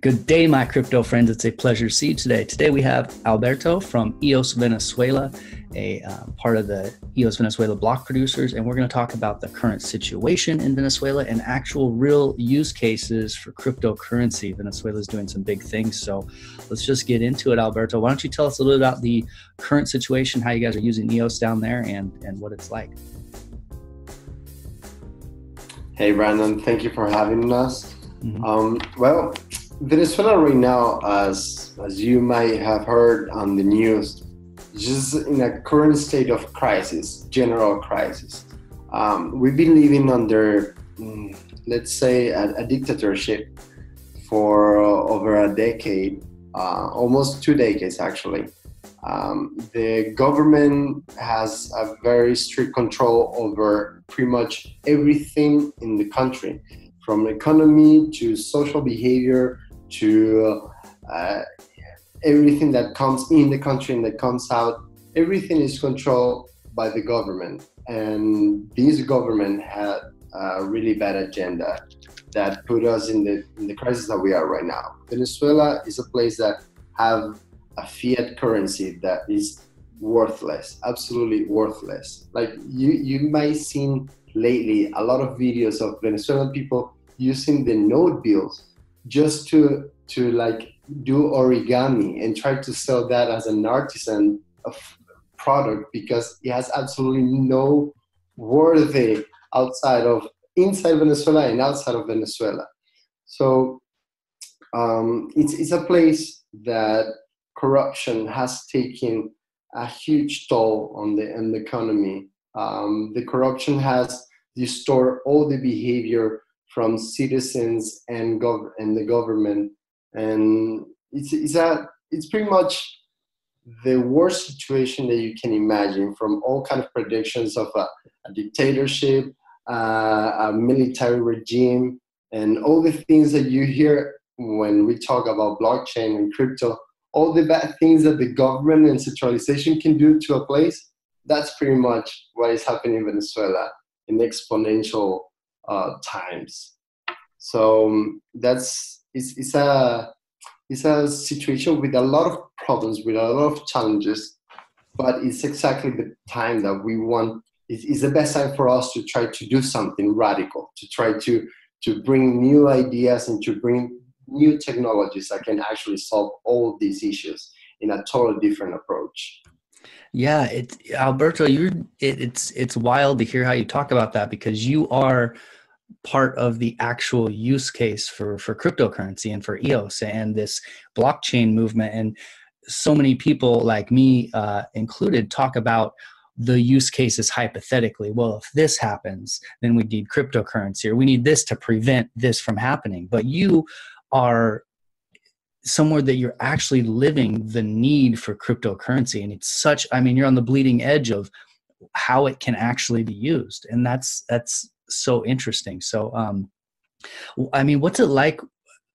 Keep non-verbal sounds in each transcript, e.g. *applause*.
Good day, my crypto friends. It's a pleasure to see you today. Today we have Alberto from EOS Venezuela, a uh, part of the EOS Venezuela block producers, and we're going to talk about the current situation in Venezuela and actual real use cases for cryptocurrency. Venezuela is doing some big things, so let's just get into it, Alberto. Why don't you tell us a little bit about the current situation, how you guys are using EOS down there, and and what it's like? Hey, Brandon. Thank you for having us. Mm-hmm. Um, well, Venezuela right now, as as you might have heard on the news, just in a current state of crisis, general crisis. Um, we've been living under, mm, let's say, a, a dictatorship for over a decade, uh, almost two decades actually. Um, the government has a very strict control over pretty much everything in the country, from economy to social behavior to uh, everything that comes in the country and that comes out, everything is controlled by the government. And this government had a really bad agenda that put us in the in the crisis that we are right now. Venezuela is a place that have a fiat currency that is worthless, absolutely worthless. Like you you might seen lately a lot of videos of Venezuelan people using the note bills just to to like do origami and try to sell that as an artisan product because it has absolutely no worthy outside of inside Venezuela and outside of Venezuela. So um, it's it's a place that corruption has taken a huge toll on the on the economy. Um, the corruption has distorted all the behavior from citizens and, gov- and the government. And it's, it's, a, it's pretty much the worst situation that you can imagine from all kind of predictions of a, a dictatorship, uh, a military regime, and all the things that you hear when we talk about blockchain and crypto, all the bad things that the government and centralization can do to a place, that's pretty much what is happening in Venezuela in exponential uh, times. So um, that's it's, it's a it's a situation with a lot of problems, with a lot of challenges, but it's exactly the time that we want. It's the best time for us to try to do something radical, to try to to bring new ideas and to bring new technologies that can actually solve all these issues in a totally different approach. Yeah, it's Alberto. You're it, it's it's wild to hear how you talk about that because you are part of the actual use case for for cryptocurrency and for EOS and this blockchain movement. And so many people like me uh, included talk about the use cases hypothetically. Well, if this happens, then we need cryptocurrency, or we need this to prevent this from happening. But you are somewhere that you're actually living the need for cryptocurrency and it's such i mean you're on the bleeding edge of how it can actually be used and that's that's so interesting. So um i mean what's it like?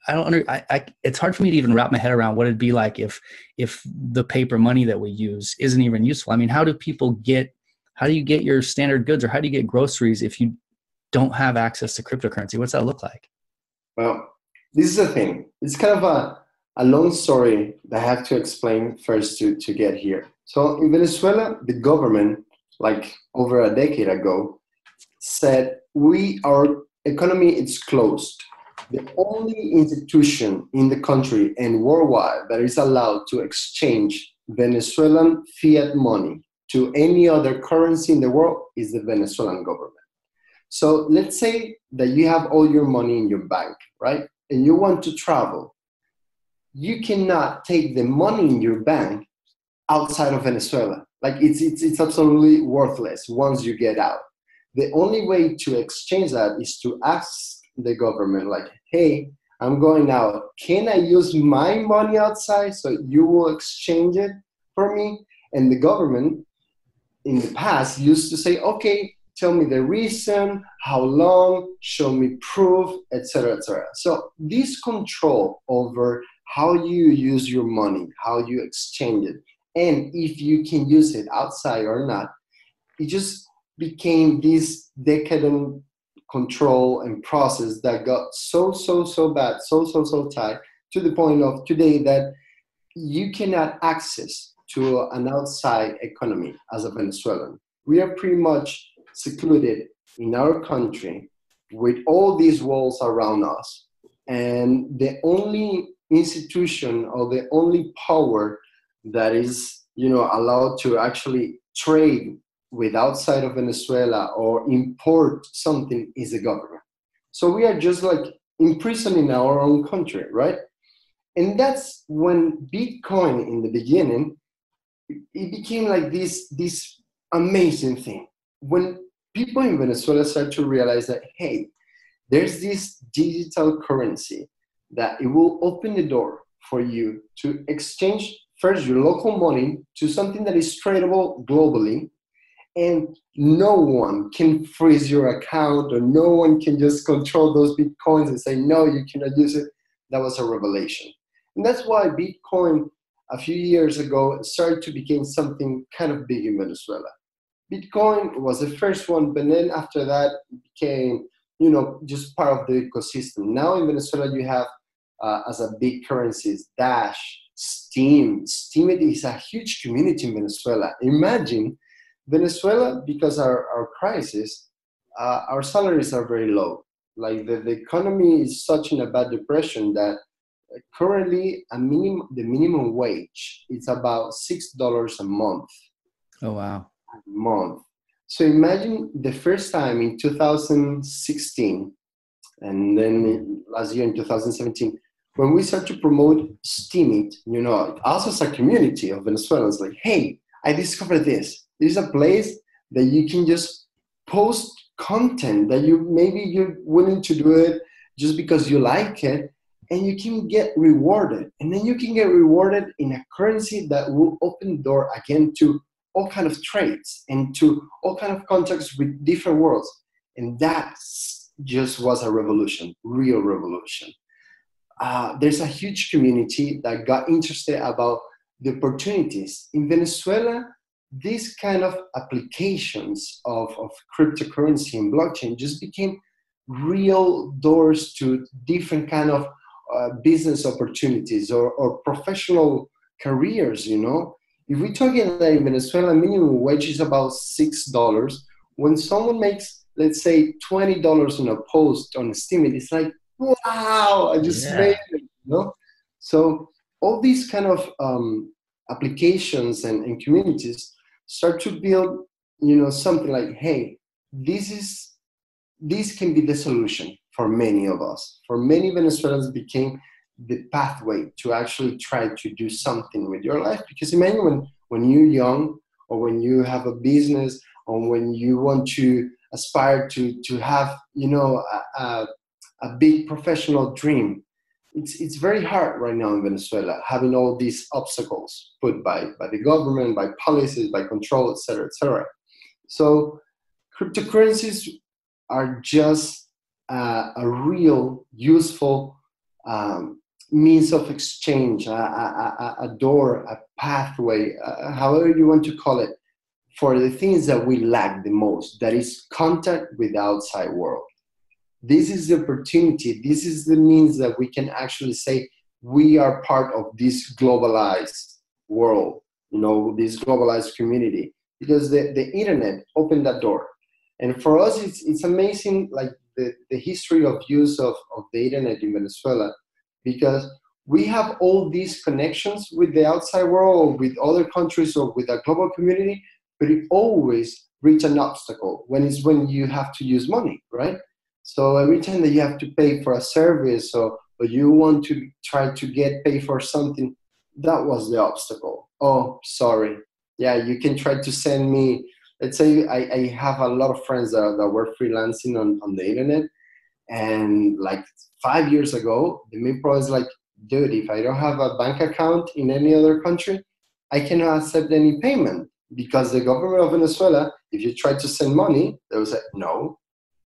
I don't under I, I it's hard for me to even wrap my head around what it'd be like if if the paper money that we use isn't even useful. I mean how do people get how do you get your standard goods or how do you get groceries if you don't have access to cryptocurrency? What's that look like? Well this is the thing. It's kind of a a long story that I have to explain first to, to get here. So in Venezuela, the government, like over a decade ago, said we our economy is closed. The only institution in the country and worldwide that is allowed to exchange Venezuelan fiat money to any other currency in the world is the Venezuelan government. So let's say that you have all your money in your bank, right? And you want to travel you cannot take the money in your bank outside of Venezuela. Like it's, it's, it's absolutely worthless once you get out. The only way to exchange that is to ask the government, like, hey, I'm going out. Can I use my money outside so you will exchange it for me? And the government in the past used to say, okay, tell me the reason, how long, show me proof, etc., etc. So this control over how you use your money, how you exchange it, and if you can use it outside or not. It just became this decadent control and process that got so, so, so bad, so, so, so tight to the point of today that you cannot access to an outside economy as a Venezuelan. We are pretty much secluded in our country with all these walls around us. And the only institution or the only power that is, you know, allowed to actually trade with outside of Venezuela or import something is the government. So we are just like imprisoned in our own country, right? And that's when Bitcoin in the beginning, it became like this, this amazing thing. When people in Venezuela start to realize that, hey, there's this digital currency that it will open the door for you to exchange first your local money to something that is tradable globally and no one can freeze your account or no one can just control those bitcoins and say no you cannot use it. That was a revelation. And that's why bitcoin a few years ago started to become something kind of big in venezuela. Bitcoin was the first one but then after that it became you know just part of the ecosystem. Now in venezuela you have uh, as a big currency currencies dash steem steem is a huge community in venezuela. Imagine Venezuela, because our, our crisis, uh, our salaries are very low. Like the, the economy is such in a bad depression that currently a minimum the minimum wage is about six dollars a month. Oh wow. A month. So imagine the first time in 2016 and then last year in 2017 when we start to promote Steemit, you know, us as a community of Venezuelans, like, hey, I discovered this is a place that you can just post content that you maybe you're willing to do it just because you like it and you can get rewarded. And then you can get rewarded in a currency that will open the door again to all kind of trades and to all kind of contacts with different worlds. And that just was a revolution real revolution. Uh, there's a huge community that got interested about the opportunities. In venezuela these kind of applications of, of cryptocurrency and blockchain just became real doors to different kind of uh, business opportunities or, or professional careers you know? If we're talking that in venezuela minimum wage is about six dollars. When someone makes let's say twenty dollars on a post on Steem it's like wow i just yeah. made it you know? So all these kind of um, applications and, and communities start to build you know something like hey this is this can be the solution for many of us. For many venezuelans became the pathway to actually try to do something with your life. Because imagine when when you're young or when you have a business or when you want to aspire to to have you know a, a, a big professional dream it's it's very hard right now in Venezuela having all these obstacles put by by the government, by policies, by control, etc., etc. So cryptocurrencies are just uh, a real useful um, means of exchange, a, a, a, door, a pathway, uh, however you want to call it, for the things that we lack the most. That is contact with the outside world this is the opportunity. This is the means that we can actually say we are part of this globalized world you know this globalized community. Because the, the internet opened that door. And for us it's, it's amazing like the, the history of use of, of the internet in venezuela. Because we have all these connections with the outside world with other countries or with a global community but it always reach an obstacle when it's when you have to use money right so every time that you have to pay for a service or, or you want to try to get paid for something, that was the obstacle. Oh, sorry. Yeah, you can try to send me. Let's say I, I have a lot of friends that, that were freelancing on, on the internet. And like five years ago, the main problem is like, dude, if I don't have a bank account in any other country, I cannot accept any payment because the government of Venezuela, if you try to send money, they will say, no,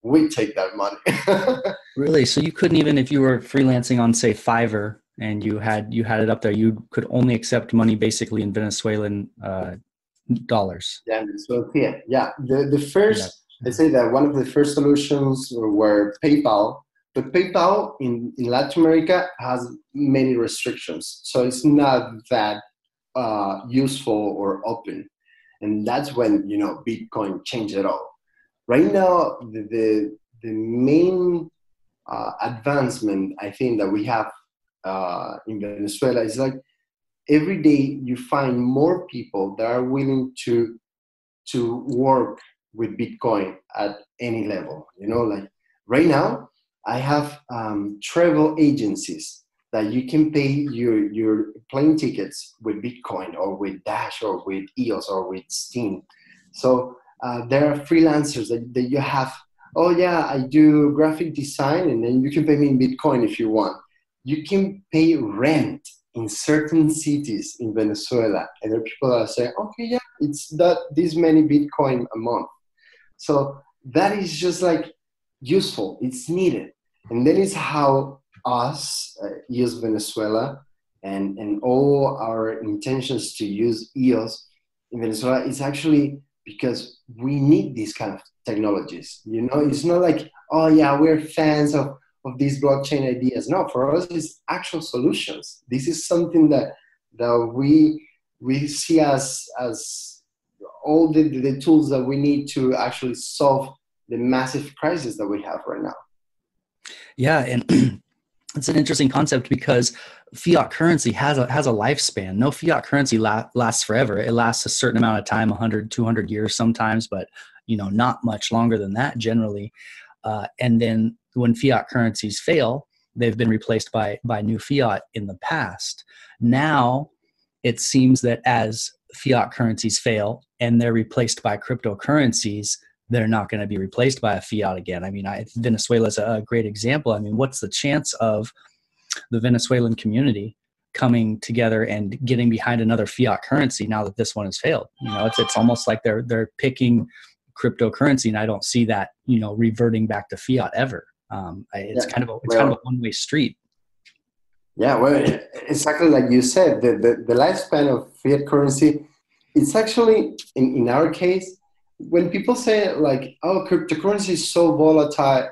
we take that money. *laughs* really? So you couldn't even if you were freelancing on say Fiverr and you had you had it up there, you could only accept money basically in Venezuelan uh, dollars. Yeah, so yeah, yeah. The the first yeah. I say that one of the first solutions were PayPal. but PayPal in, in Latin America has many restrictions, so it's not that uh, useful or open, and that's when you know Bitcoin changed it all. Right now, the the, the main uh, advancement I think that we have uh, in Venezuela is like every day you find more people that are willing to to work with Bitcoin at any level. You know, like right now, I have um, travel agencies that you can pay your your plane tickets with Bitcoin or with Dash or with EOS or with Steem. So uh, there are freelancers that, that you have. Oh yeah, I do graphic design, and then you can pay me in Bitcoin if you want. You can pay rent in certain cities in Venezuela, and there are people that say, okay, yeah, it's that this many Bitcoin a month. So that is just like useful. It's needed, and that is how us uh, use Venezuela and and all our intentions to use EOS in Venezuela is actually because we need these kind of technologies. You know, it's not like oh yeah, we're fans of of these blockchain ideas. No, for us, it's actual solutions. This is something that that we we see as as all the, the tools that we need to actually solve the massive crisis that we have right now. Yeah, and *clears throat* it's an interesting concept because fiat currency has a has a lifespan. No fiat currency la- lasts forever. It lasts a certain amount of time, 100, 200 years sometimes, but you know, not much longer than that generally. Uh, and then when fiat currencies fail, they've been replaced by by new fiat in the past. Now it seems that as fiat currencies fail and they're replaced by cryptocurrencies, they're not going to be replaced by a fiat again. I mean, I, Venezuela is a great example. I mean, what's the chance of the Venezuelan community coming together and getting behind another fiat currency now that this one has failed? You know, it's it's almost like they're they're picking cryptocurrency, and I don't see that you know reverting back to fiat ever. Um, it's yeah. kind of a, it's well, kind of a one way street. Yeah, well, exactly like you said, the, the, the lifespan of fiat currency, it's actually in, in our case, when people say like, oh, cryptocurrency is so volatile,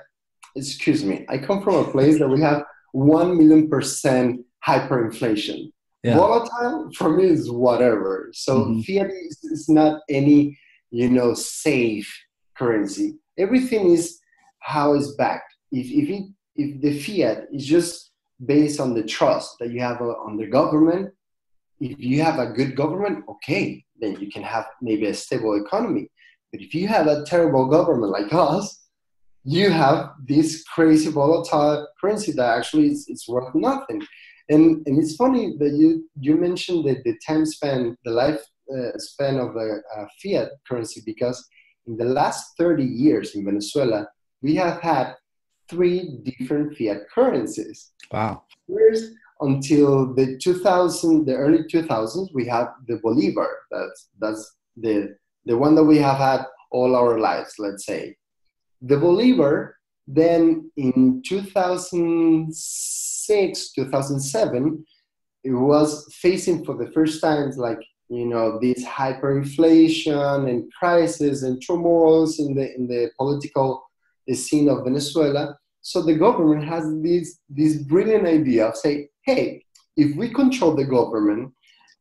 excuse me, I come from a place that we have 1 million percent hyperinflation. Yeah. Volatile for me is whatever. So mm-hmm. fiat is, is not any, you know, safe currency. Everything is how it's backed if if it, if the fiat is just based on the trust that you have on the government, if you have a good government, okay, then you can have maybe a stable economy. But if you have a terrible government like us, you have this crazy volatile currency that actually is, is worth nothing. And, and it's funny that you, you mentioned the, the time span, the life uh, span of the uh, fiat currency, because in the last 30 years in Venezuela, we have had three different fiat currencies. Wow. First, until the 2000, the early 2000s, we had the Bolivar. That's that's the the one that we have had all our lives. Let's say the Bolivar. Then in 2006, 2007, it was facing for the first time like you know this hyperinflation and crisis and turmoils in the in the political scene of Venezuela. So the government has this, this brilliant idea of saying, hey, if we control the government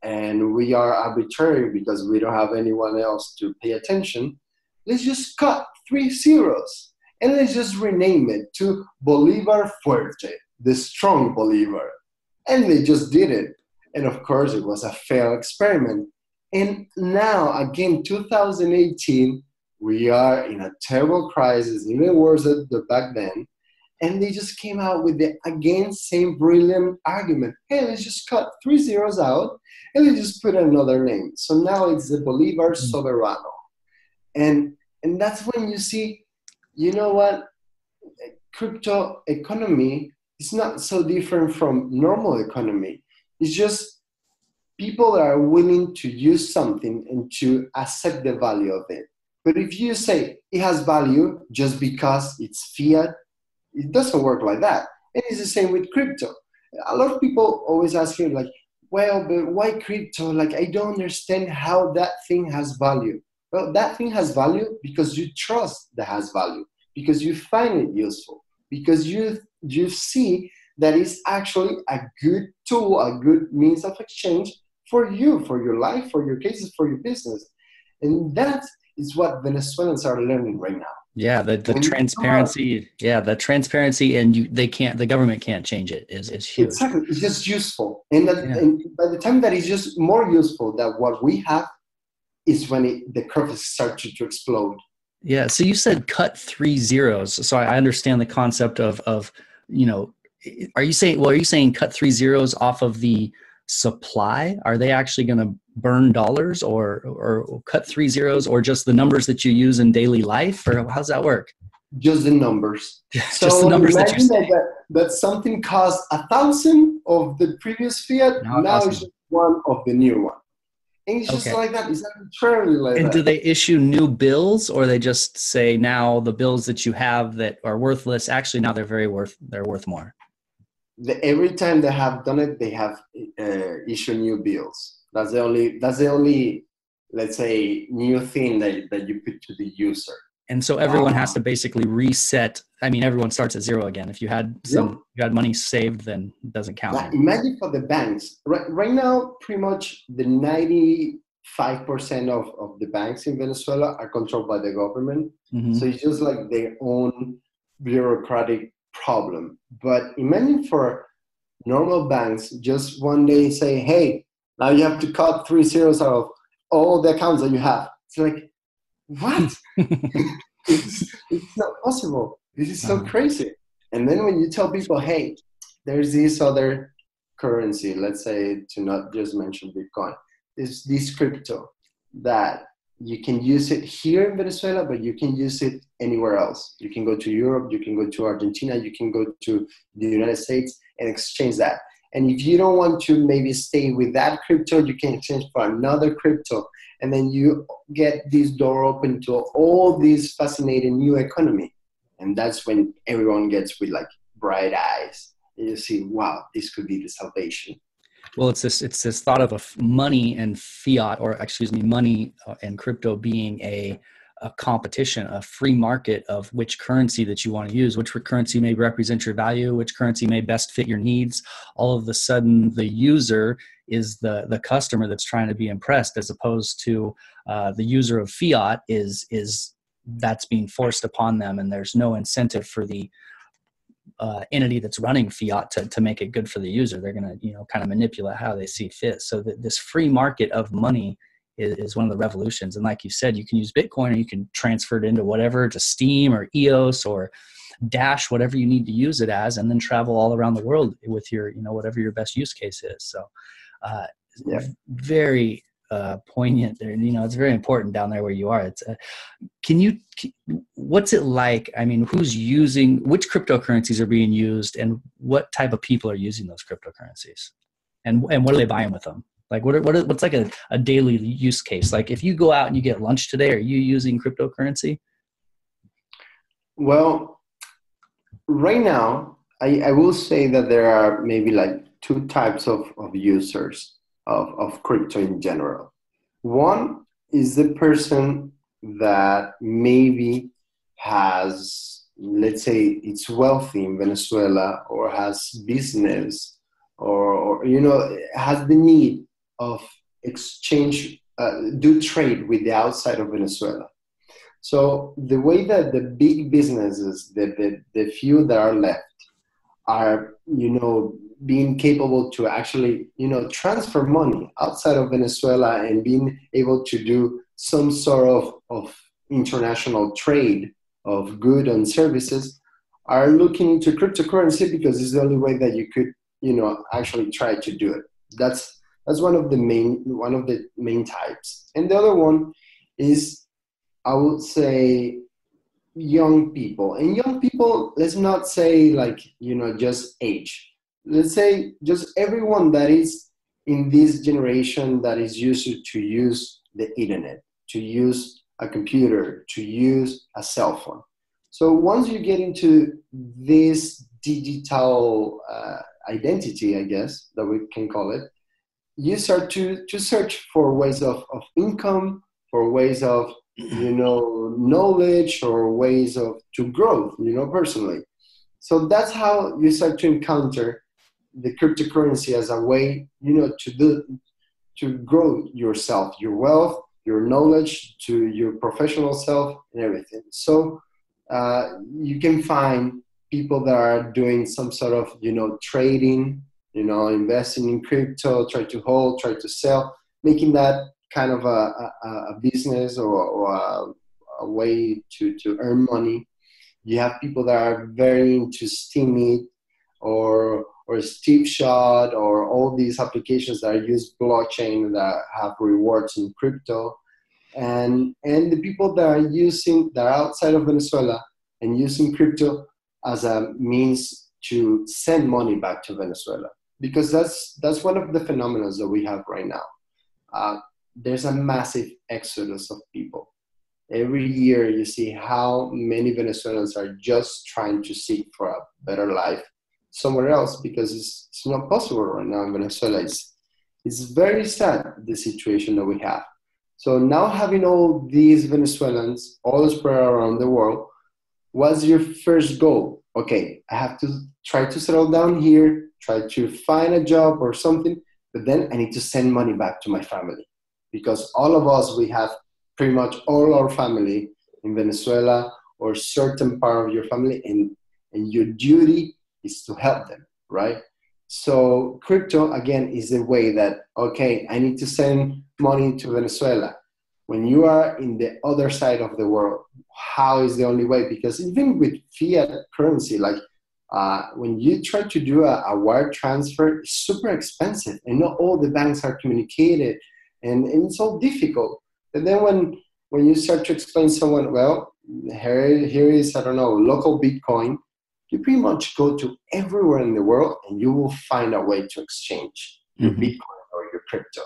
and we are arbitrary because we don't have anyone else to pay attention, let's just cut three zeros and let's just rename it to Bolivar Fuerte, the strong Bolivar. And they just did it. And of course, it was a failed experiment. And now, again, 2018, we are in a terrible crisis, even worse than back then. And they just came out with the again same brilliant argument. Hey, let's just cut three zeros out and let's just put another name. So now it's the Bolivar mm-hmm. Soberano. And and that's when you see, you know what, crypto economy is not so different from normal economy. It's just people are willing to use something and to accept the value of it. But if you say it has value just because it's fiat, it doesn't work like that. And it's the same with crypto. A lot of people always ask me, like, well, but why crypto? Like, I don't understand how that thing has value. Well, that thing has value because you trust that has value, because you find it useful, because you you see that is actually a good tool, a good means of exchange for you, for your life, for your cases, for your business. And that is what Venezuelans are learning right now. Yeah, the, the transparency. yeah, the transparency, and you they can't the government can't change it is is huge. Exactly, it's just useful, and, that, yeah. and by the time that is just more useful than what we have, is when it, the curve starts to, to explode. Yeah. So you said cut three zeros. So I understand the concept of of you know, are you saying well, are you saying cut three zeros off of the supply? Are they actually going to burn dollars or or cut three zeros or just the numbers that you use in daily life or how's that work? Just the numbers. *laughs* just so the numbers that, you that, that, that something cost a thousand of the previous fiat, now, now it's just one of the new one. And it's just okay. like that. It's arbitrarily like and that. do they issue new bills, or they just say now the bills that you have that are worthless? Actually, now they're very worth. They're worth more. The, every time they have done it, they have uh, issued new bills. That's the only. That's the only. Let's say new thing that that you put to the user. And so everyone has to basically reset. I mean, everyone starts at zero again. If you had some, yeah. you had money saved, then it doesn't count. Now, imagine for the banks. Right, right now, pretty much the ninety-five percent of, of the banks in Venezuela are controlled by the government. Mm-hmm. So it's just like their own bureaucratic problem. But imagine for normal banks, just one day say, "Hey, now you have to cut three zeros out of all the accounts that you have." It's like what? *laughs* *laughs* it's, it's not possible. This is so uh-huh. crazy. And then when you tell people, hey, there's this other currency, let's say to not just mention Bitcoin, is this crypto that you can use it here in Venezuela, but you can use it anywhere else. You can go to Europe, you can go to Argentina, you can go to the United States and exchange that. And if you don't want to maybe stay with that crypto, you can exchange for another crypto and then you get this door open to all this fascinating new economy and that's when everyone gets with like bright eyes and you see wow this could be the salvation well it's this it's this thought of a money and fiat or excuse me money uh, and crypto being a a competition, a free market of which currency that you want to use, which currency may represent your value, which currency may best fit your needs. All of a sudden, the user is the the customer that's trying to be impressed, as opposed to uh, the user of fiat is is that's being forced upon them, and there's no incentive for the uh, entity that's running fiat to, to make it good for the user. They're going to you know kind of manipulate how they see fit. So that this free market of money is, is one of the revolutions. And like you said, you can use Bitcoin or you can transfer it into whatever to Steem or EOS or Dash, whatever you need to use it as, and then travel all around the world with your, you know, whatever your best use case is. So, uh, yeah. very uh, poignant there. You know, it's very important down there where you are. It's, uh, can you, what's it like? I mean, who's using, which cryptocurrencies are being used and what type of people are using those cryptocurrencies? And, and what are they buying with them? Like what, what what's like a, a daily use case? Like if you go out and you get lunch today, are you using cryptocurrency? Well, right now, I, I will say that there are maybe like two types of, of users of, of crypto in general. One is the person that maybe has, let's say, it's wealthy in Venezuela or has business or, or you know, has the need of exchange, uh, do trade with the outside of Venezuela. So the way that the big businesses, the, the, the few that are left, are you know being capable to actually you know transfer money outside of Venezuela and being able to do some sort of, of international trade of goods and services are looking into cryptocurrency because it's the only way that you could you know actually try to do it that's that's one of the main one of the main types. And the other one is I would say young people. And young people, let's not say like, you know, just age. Let's say just everyone that is in this generation that is used to use the internet, to use a computer, to use a cell phone. So once you get into this digital uh, identity, I guess that we can call it, you start to, to search for ways of, of income, for ways of you know knowledge or ways of to growth, you know, personally. So that's how you start to encounter the cryptocurrency as a way, you know, to do to grow yourself, your wealth, your knowledge, to your professional self, and everything. So uh, you can find people that are doing some sort of, you know, trading, you know, investing in crypto, try to hold, try to sell, making that kind of a, a, a business or, or a, a, way to, to earn money. You have people that are very into Steemit or or Steepshot or all these applications that use blockchain that have rewards in crypto. And, and the people that are using, that are outside of Venezuela and using crypto as a means to send money back to Venezuela. Because that's, that's one of the phenomena that we have right now. Uh, there's a massive exodus of people. Every year you see how many Venezuelans are just trying to seek for a better life somewhere else because it's, it's not possible right now in Venezuela. It's, it's very sad, the situation that we have. So now having all these Venezuelans all spread around the world, what's your first goal? Okay, I have to try to settle down here, try to find a job or something, but then I need to send money back to my family because all of us, we have pretty much all our family in Venezuela or certain part of your family and, and your duty is to help them, right? So crypto again is the way that okay, I need to send money to Venezuela. When you are in the other side of the world, how is the only way? Because even with fiat currency, like uh, when you try to do a, a, wire transfer, it's super expensive, and not all the banks are communicated, and, and it's all difficult. And then when when you start to explain someone, well, here here is I don't know local Bitcoin, you pretty much go to everywhere in the world and you will find a way to exchange your mm-hmm. Bitcoin or your crypto.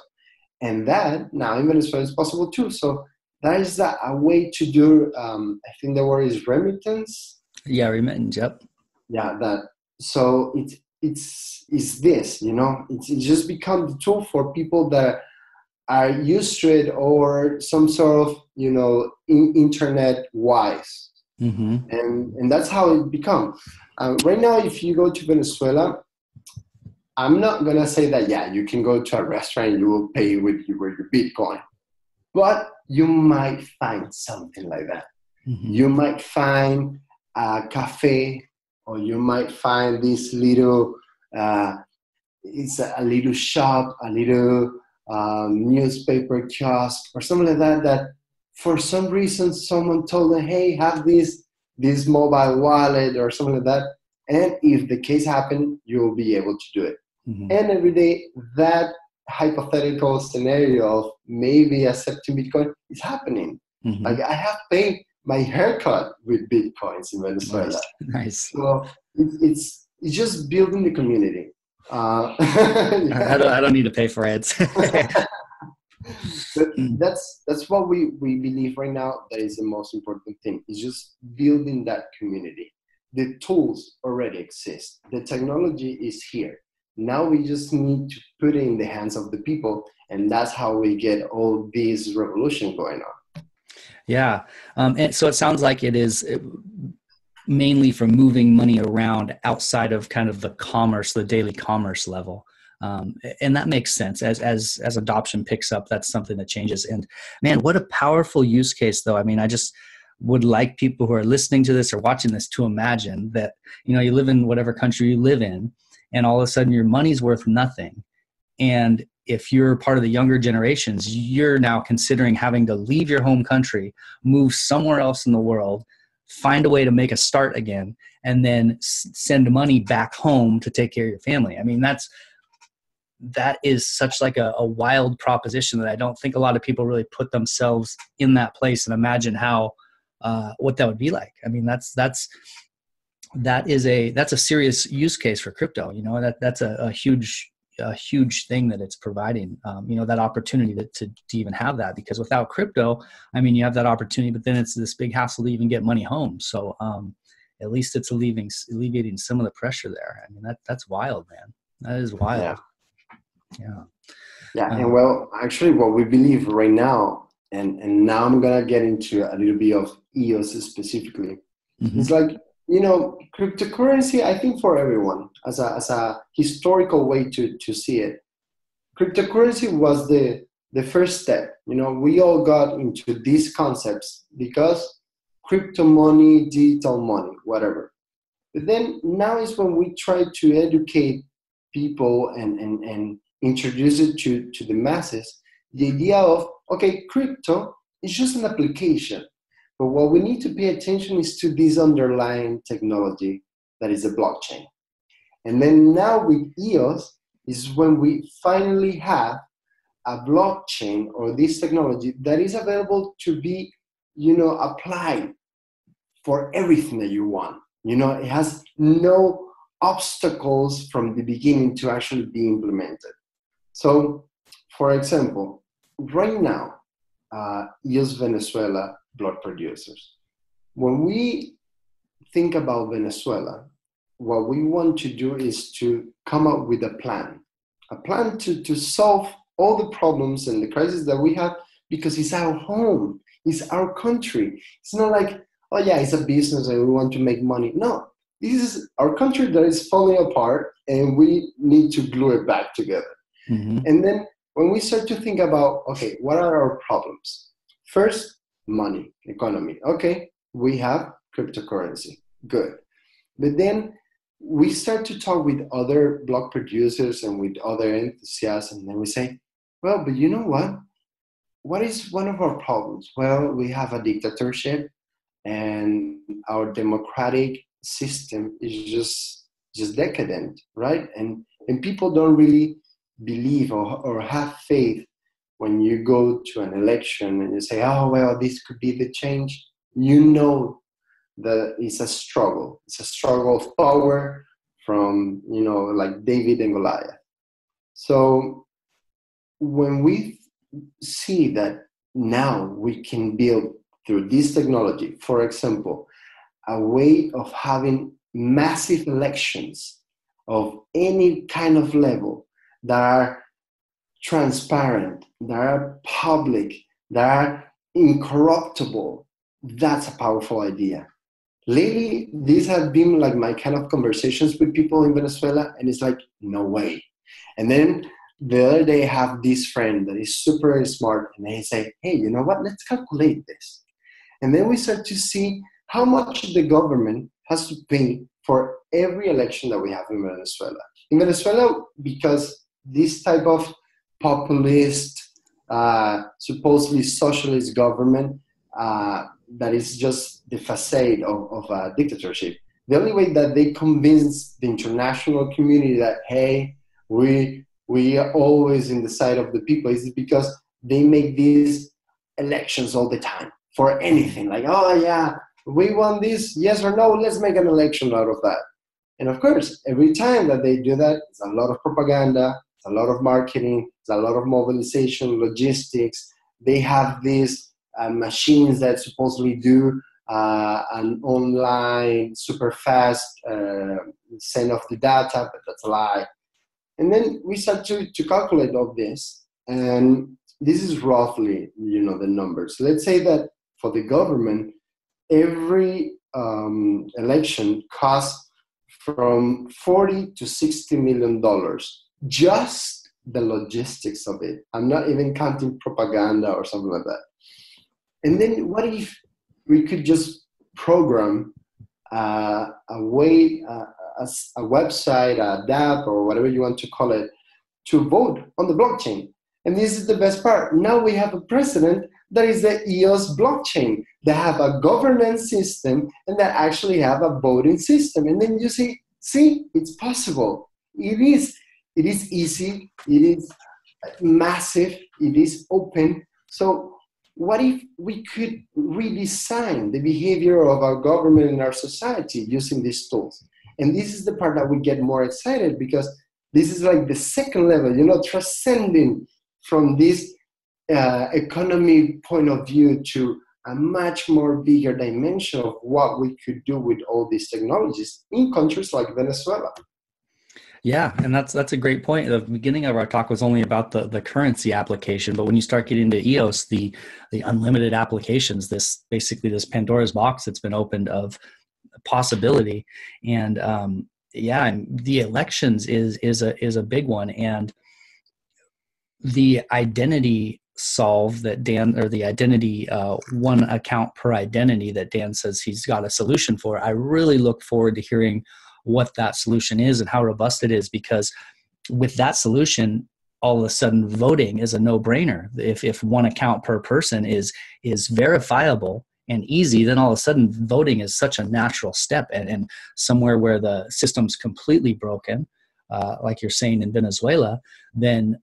And that now in Venezuela is possible too. So that is a, a way to do, um, I think the word is remittance. Yeah, remittance, yep. Yeah, that. So it, it's, it's this, you know, it's, it's just become the tool for people that are used to it or some sort of, you know, in, internet wise Mm-hmm. And, and that's how it becomes. Uh, right now, if you go to Venezuela, I'm not gonna say that yeah, you can go to a restaurant and you will pay with your, your Bitcoin, but you might find something like that. Mm-hmm. You might find a cafe, or you might find this little. Uh, it's a, a, little shop, a little um, newspaper kiosk, or something like that that for some reason someone told them, hey, have this this mobile wallet or something like that. And if the case happened, you'll be able to do it. Mm-hmm. And every day that hypothetical scenario of maybe accepting Bitcoin is happening. Mm-hmm. Like I have paid my haircut with Bitcoins in Venezuela. Nice. *laughs* nice. So it, it's it's just building the community. Uh, *laughs* I, don't, I don't need to pay for ads. *laughs* That's that's what we we believe right now that is the most important thing is just building that community. The tools already exist. The technology is here. Now we just need to put it in the hands of the people and that's how we get all this revolution going on. Yeah. Um, and so it sounds like it is mainly for moving money around outside of kind of the commerce the daily commerce level um, and that makes sense. As as as adoption picks up that's something that changes. And man what a powerful use case though. I mean i just would like people who are listening to this or watching this to imagine that you know you live in whatever country you live in and all of a sudden your money's worth nothing. And if you're part of the younger generations you're now considering having to leave your home country move somewhere else in the world find a way to make a start again and then send money back home to take care of your family. I mean that's that is such like a, a, wild proposition that I don't think a lot of people really put themselves in that place and imagine how uh, what that would be like. I mean, that's that's that is a that's a serious use case for crypto. You know, that that's a, a huge a huge thing that it's providing. Um, you know, that opportunity to, to to even have that because without crypto, I mean, you have that opportunity, but then it's this big hassle to even get money home. So um, at least it's alleviating alleviating some of the pressure there. I mean, that that's wild, man. That is wild. Yeah yeah yeah um, and well actually what we believe right now and and now i'm gonna get into a little bit of eos specifically mm-hmm. it's like you know, cryptocurrency, I think for everyone, as a, as a historical way to, to see it, cryptocurrency was the, the first step. You know, we all got into these concepts because crypto money, digital money, whatever. But then now is when we try to educate people and, and, and introduce it to, to the masses the idea of, okay, crypto is just an application but what we need to pay attention is to this underlying technology that is a blockchain. And then now with EOS is when we finally have a blockchain or this technology that is available to be, you know, applied for everything that you want. You know, it has no obstacles from the beginning to actually be implemented. So, for example, right now, uh, Venezuela block producers. When we think about Venezuela, what we want to do is to come up with a plan, a plan to, to solve all the problems and the crises that we have because it's our home, it's our country. It's not like, oh yeah, it's a business and we want to make money. No, this is our country that is falling apart and we need to glue it back together. Mm-hmm. And then when we start to think about, okay, what are our problems? First, money, economy. Okay, we have cryptocurrency. Good. But then we start to talk with other block producers and with other enthusiasts, and then we say, well, but you know what? What is one of our problems? Well, we have a dictatorship, and our democratic system is just just decadent, right? And and people don't really believe or, or have faith when you go to an election and you say, oh, well, this could be the change, you know that it's a struggle. It's a struggle of power from, you know, like David and Goliath. So when we see that now we can build through this technology, for example, a way of having massive elections of any kind of level that are transparent, that are public, that are incorruptible, that's a powerful idea. Lately, these have been like my kind of conversations with people in Venezuela, and it's like, no way. And then the other day, I have this friend that is super smart, and they say, hey, you know what? Let's calculate this. And then we start to see how much the government has to pay for every election that we have in Venezuela. In Venezuela, because this type of populist, uh, supposedly socialist government uh, that is just the facade of, of a dictatorship. The only way that they convince the international community that hey, we we are always in the side of the people is because they make these elections all the time for anything. Like, oh yeah, we want this, yes or no, let's make an election out of that. And of course, every time that they do that, it's a lot of propaganda, a lot of marketing, a lot of mobilization, logistics. They have these uh, machines that supposedly do uh, an online, super fast uh, send of the data, but that's a lie. And then we start to, to calculate all this, and this is roughly, you know, the numbers. Let's say that for the government, every um, election costs from 40 to 60 million dollars just the logistics of it. I'm not even counting propaganda or something like that. And then what if we could just program uh, a way, uh, a, a, website, a app, or whatever you want to call it, to vote on the blockchain? And this is the best part. Now we have a precedent that is the EOS blockchain. They have a governance system and they actually have a voting system. And then you see, see, it's possible. It is it is easy, it is massive, it is open. So, what if we could redesign the behavior of our government and our society using these tools? And this is the part that we get more excited because this is like the second level, you know, transcending from this uh, economy point of view to a much more bigger dimension of what we could do with all these technologies in countries like Venezuela. Yeah, and that's that's a great point. The beginning of our talk was only about the, the currency application, but when you start getting into EOS, the the unlimited applications, this basically this Pandora's box that's been opened of possibility. And um, yeah, and the elections is is a is a big one, and the identity solve that Dan or the identity uh, one account per identity that Dan says he's got a solution for. I really look forward to hearing what that solution is and how robust it is because with that solution all of a sudden voting is a no-brainer. If, if one account per person is is verifiable and easy then all of a sudden voting is such a natural step and, and somewhere where the system's completely broken uh, like you're saying in venezuela then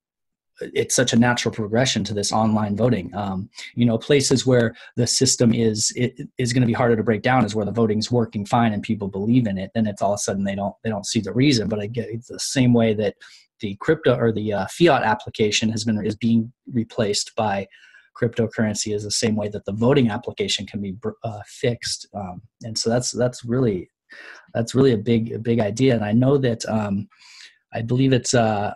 it's such a natural progression to this online voting. Um, you know, places where the system is it, is going to be harder to break down is where the voting's working fine and people believe in it. Then it's all of a sudden they don't they don't see the reason. But I get it's the same way that the crypto or the uh, fiat application has been is being replaced by cryptocurrency is the same way that the voting application can be uh, fixed. Um, and so that's that's really that's really a big a big idea. And I know that um, I believe it's. Uh,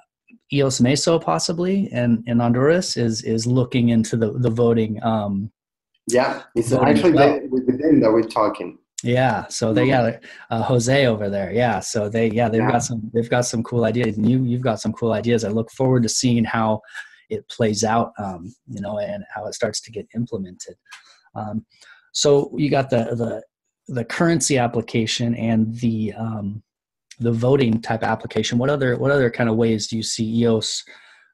EOS Meso possibly and in Honduras is is looking into the the voting. Um, yeah, it's actually well. with them that we're talking. Yeah, so they got uh, Jose over there. Yeah, so they yeah they've yeah. got some they've got some cool ideas, and you you've got some cool ideas. I look forward to seeing how it plays out, um, you know, and how it starts to get implemented. Um, so you got the the the currency application and the um, the voting type application, what other what other kind of ways do you see EOS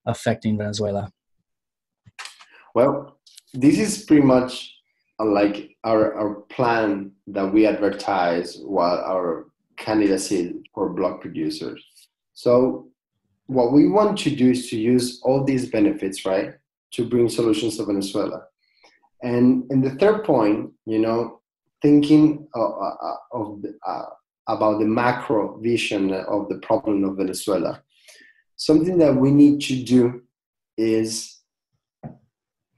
affecting Venezuela? Well, this is pretty much like our, our plan that we advertise while our candidacy for block producers. So what we want to do is to use all these benefits, right, to bring solutions to Venezuela. And and the third point, you know, thinking of, uh, of uh, about the macro vision of the problem of Venezuela. Something that we need to do is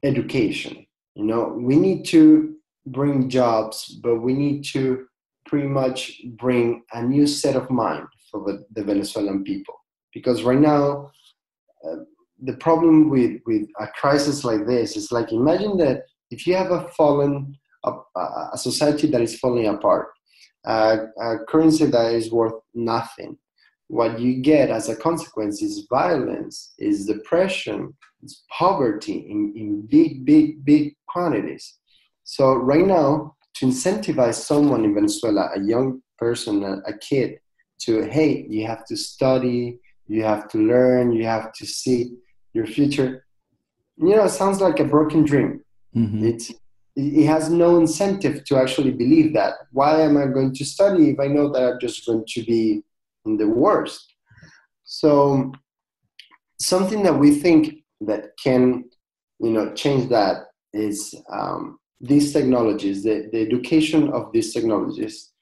education. You know, we need to bring jobs, but we need to pretty much bring a new set of mind for the, the Venezuelan people. Because right now, uh, the problem with, with a crisis like this is like imagine that if you have a fallen, a, a society that is falling apart, a currency that is worth nothing. What you get as a consequence is violence, is depression, is poverty in, in big, big, big quantities. So right now, to incentivize someone in Venezuela, a young person, a, a kid, to hey, you have to study, you have to learn, you have to see your future. You know, it sounds like a broken dream. Mm-hmm. It's he has no incentive to actually believe that. Why am I going to study if I know that I'm just going to be in the worst? So something that we think that can, you know, change that is um, these technologies, the, the education of these technologies.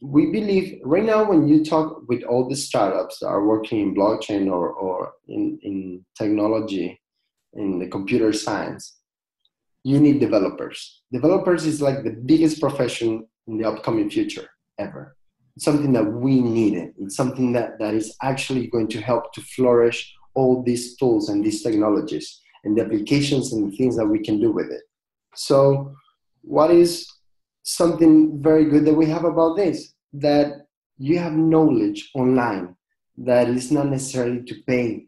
We believe right now when you talk with all the startups that are working in blockchain or, or in, in technology, in the computer science, you need developers. Developers is like the biggest profession in the upcoming future ever. It's something that we need. It's something that, that is actually going to help to flourish all these tools and these technologies and the applications and the things that we can do with it. So, what is something very good that we have about this? That you have knowledge online that is not necessarily to pay.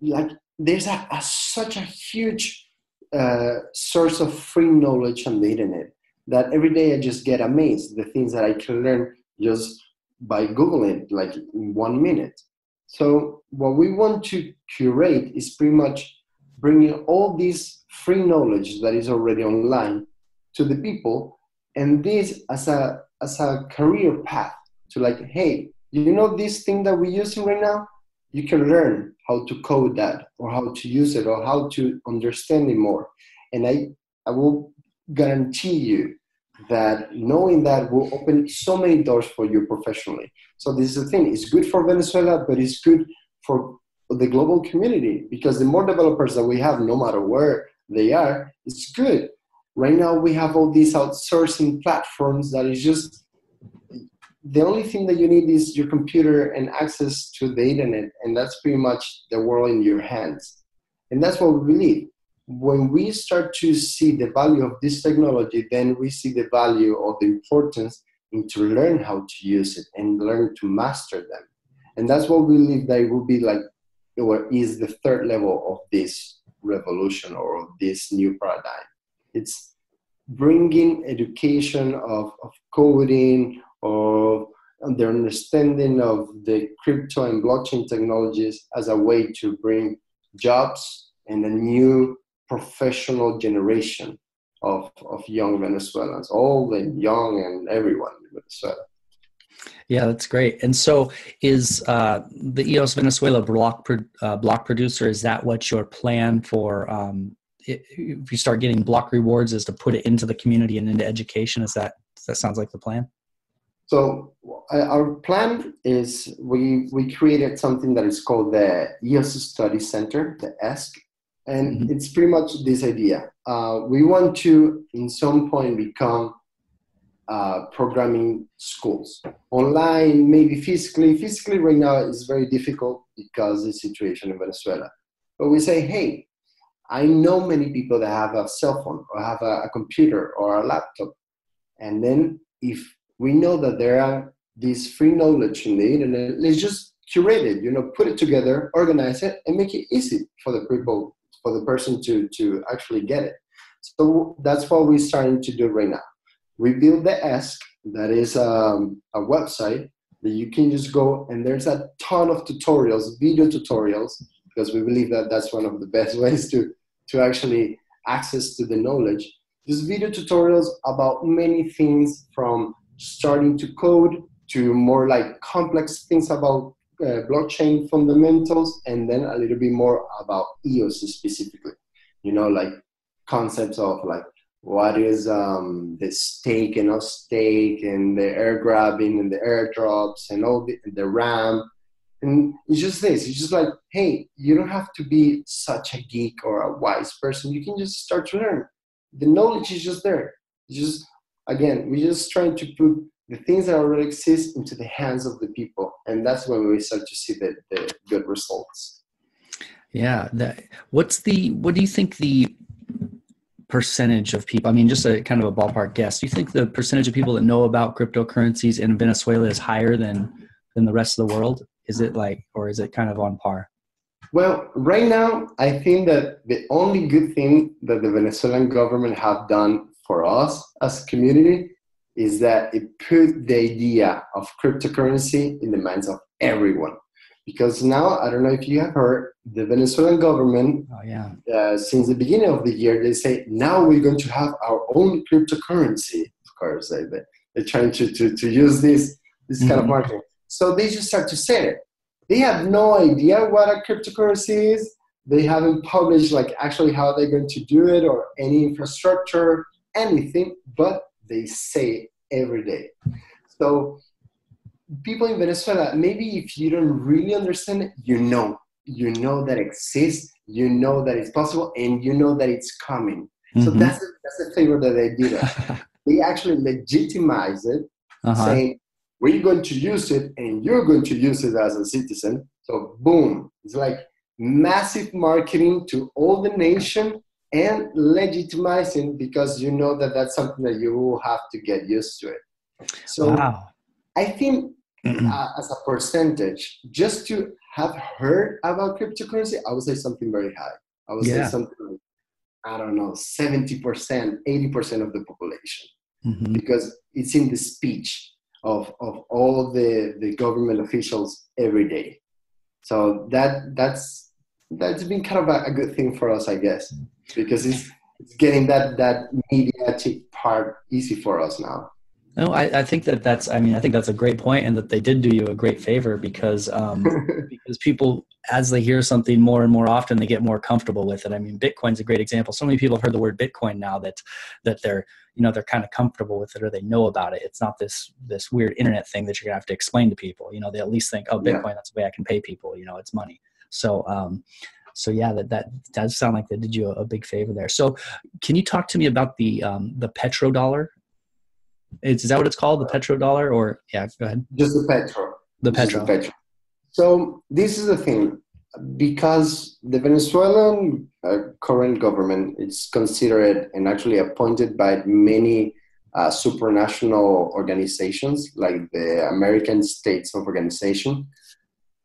Like, there's a, a such a huge uh, source of free knowledge on the internet that every day I just get amazed the things that I can learn just by Googling like in one minute. So what we want to curate is pretty much bringing all this free knowledge that is already online to the people, and this as a as a career path to like, hey, you know this thing that we're using right now? You can learn how to code that or how to use it or how to understand it more. And I, I will guarantee you that knowing that will open so many doors for you professionally. So this is the thing, it's good for Venezuela, but it's good for the global community because the more developers that we have, no matter where they are, it's good. Right now we have all these outsourcing platforms that is just the only thing that you need is your computer and access to the internet, and that's pretty much the world in your hands. And that's what we believe. When we start to see the value of this technology, then we see the value of the importance and to learn how to use it and learn to master them. And that's what we believe that it will be like, or is the third level of this revolution or this new paradigm. It's bringing education of, of coding, of the understanding of the crypto and blockchain technologies as a way to bring jobs and a new professional generation of, of young Venezuelans, old and young and everyone in Venezuela. Yeah, that's great. And so, is uh, the EOS Venezuela block uh, block producer? Is that what your plan for? Um, if you start getting block rewards, is to put it into the community and into education? Is that that sounds like the plan? So our plan is we we created something that is called the EOS Study Center, the ESC, and mm-hmm. it's pretty much this idea. Uh, we want to, in some point, become uh, programming schools online, maybe physically. Physically, right now, is very difficult because the situation in Venezuela. But we say, hey, I know many people that have a cell phone or have a, a computer or a laptop, and then if we know that there are this free knowledge in the internet, let's just curate it, you know, put it together, organize it, and make it easy for the people, for the person to, to actually get it. So that's what we're starting to do right now. We build the ESC, that is um, a website that you can just go and there's a ton of tutorials, video tutorials, because we believe that that's one of the best *laughs* ways to, to actually access to the knowledge. There's video tutorials about many things from starting to code to more like complex things about uh, blockchain fundamentals and then a little bit more about EOS specifically. You know, like concepts of like what is um, the stake and not stake and the air grabbing and the airdrops and all the, the RAM. And it's just this, it's just like, hey, you don't have to be such a geek or a wise person. You can just start to learn. The knowledge is just there. It's just again, we're just trying to put the things that already exist into the hands of the people, and that's when we start to see the, the good results. Yeah, that, what's the what do you think the percentage of people? I mean, just a kind of a ballpark guess. Do you think the percentage of people that know about cryptocurrencies in Venezuela is higher than than the rest of the world? Is it like, or is it kind of on par? Well, right now, I think that the only good thing that the Venezuelan government have done for us as a community is that it put the idea of cryptocurrency in the minds of everyone. Because now, I don't know if you have heard, the Venezuelan government, oh, yeah. Uh, since the beginning of the year, they say, now we're going to have our own cryptocurrency. Of course, they, they're trying to, to, to use this, this mm-hmm. kind of mm-hmm. marketing. So they just start to say it. They have no idea what a cryptocurrency is. They haven't published like actually how they're going to do it or any infrastructure anything, but they say every day. So people in Venezuela, maybe if you don't really understand it, you know, you know that exists, you know that it's possible, and you know that it's coming. Mm-hmm. So that's a, that's the favor that they did. *laughs* they actually legitimize it, uh-huh. saying we're going to use it, and you're going to use it as a citizen. So boom, it's like massive marketing to all the nation and legitimizing because you know that that's something that you will have to get used to it. So wow. I think uh, as a percentage, just to have heard about cryptocurrency, I would say something very high. I would yeah. say something like, I don't know, 70%, 80% of the population. Mm-hmm. Because it's in the speech of, of all the, the government officials every day. So that that's that's been kind of a, a good thing for us, I guess because it's, it's getting that that mediatic part easy for us now. No, I, I, think that that's. I mean, I think that's a great point, and that they did do you a great favor because um, *laughs* because people, as they hear something more and more often, they get more comfortable with it. I mean, Bitcoin's a great example. So many people have heard the word Bitcoin now that that they're you know they're kind of comfortable with it or they know about it. It's not this this weird internet thing that you're gonna have to explain to people. You know, they at least think, oh, Bitcoin, yeah. that's the way I can pay people. You know, it's money. So um, so yeah, that that does sound like they did you a, a big favor there. So can you talk to me about the um, the petrodollar? Is, is that what it's called, the petrodollar? Or yeah, go ahead. Just the petro. The petro. The petro. So this is the thing, because the Venezuelan uh, current government is considered and actually appointed by many uh, supranational organizations like the American States of Organization.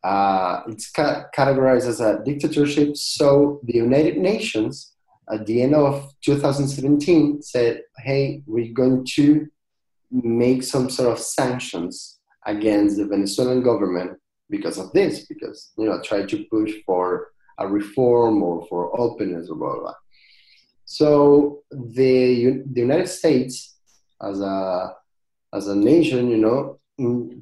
Uh, it's ca- categorized as a dictatorship. So the United Nations, at the end of 2017, said, "Hey, we're going to make some sort of sanctions against the Venezuelan government because of this, because you know, try to push for a reform or for openness or blah blah." blah. So the the United States, as a as a nation, you know,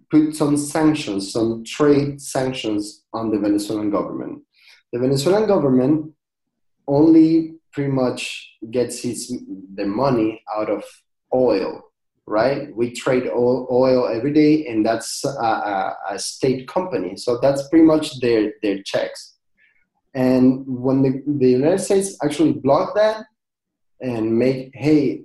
put some sanctions, some trade sanctions on the Venezuelan government. The Venezuelan government only pretty much gets its the money out of oil, right? We trade oil, oil every day, and that's a, a, a, state company. So that's pretty much their their checks. And when the, the United States actually blocked that and make, hey,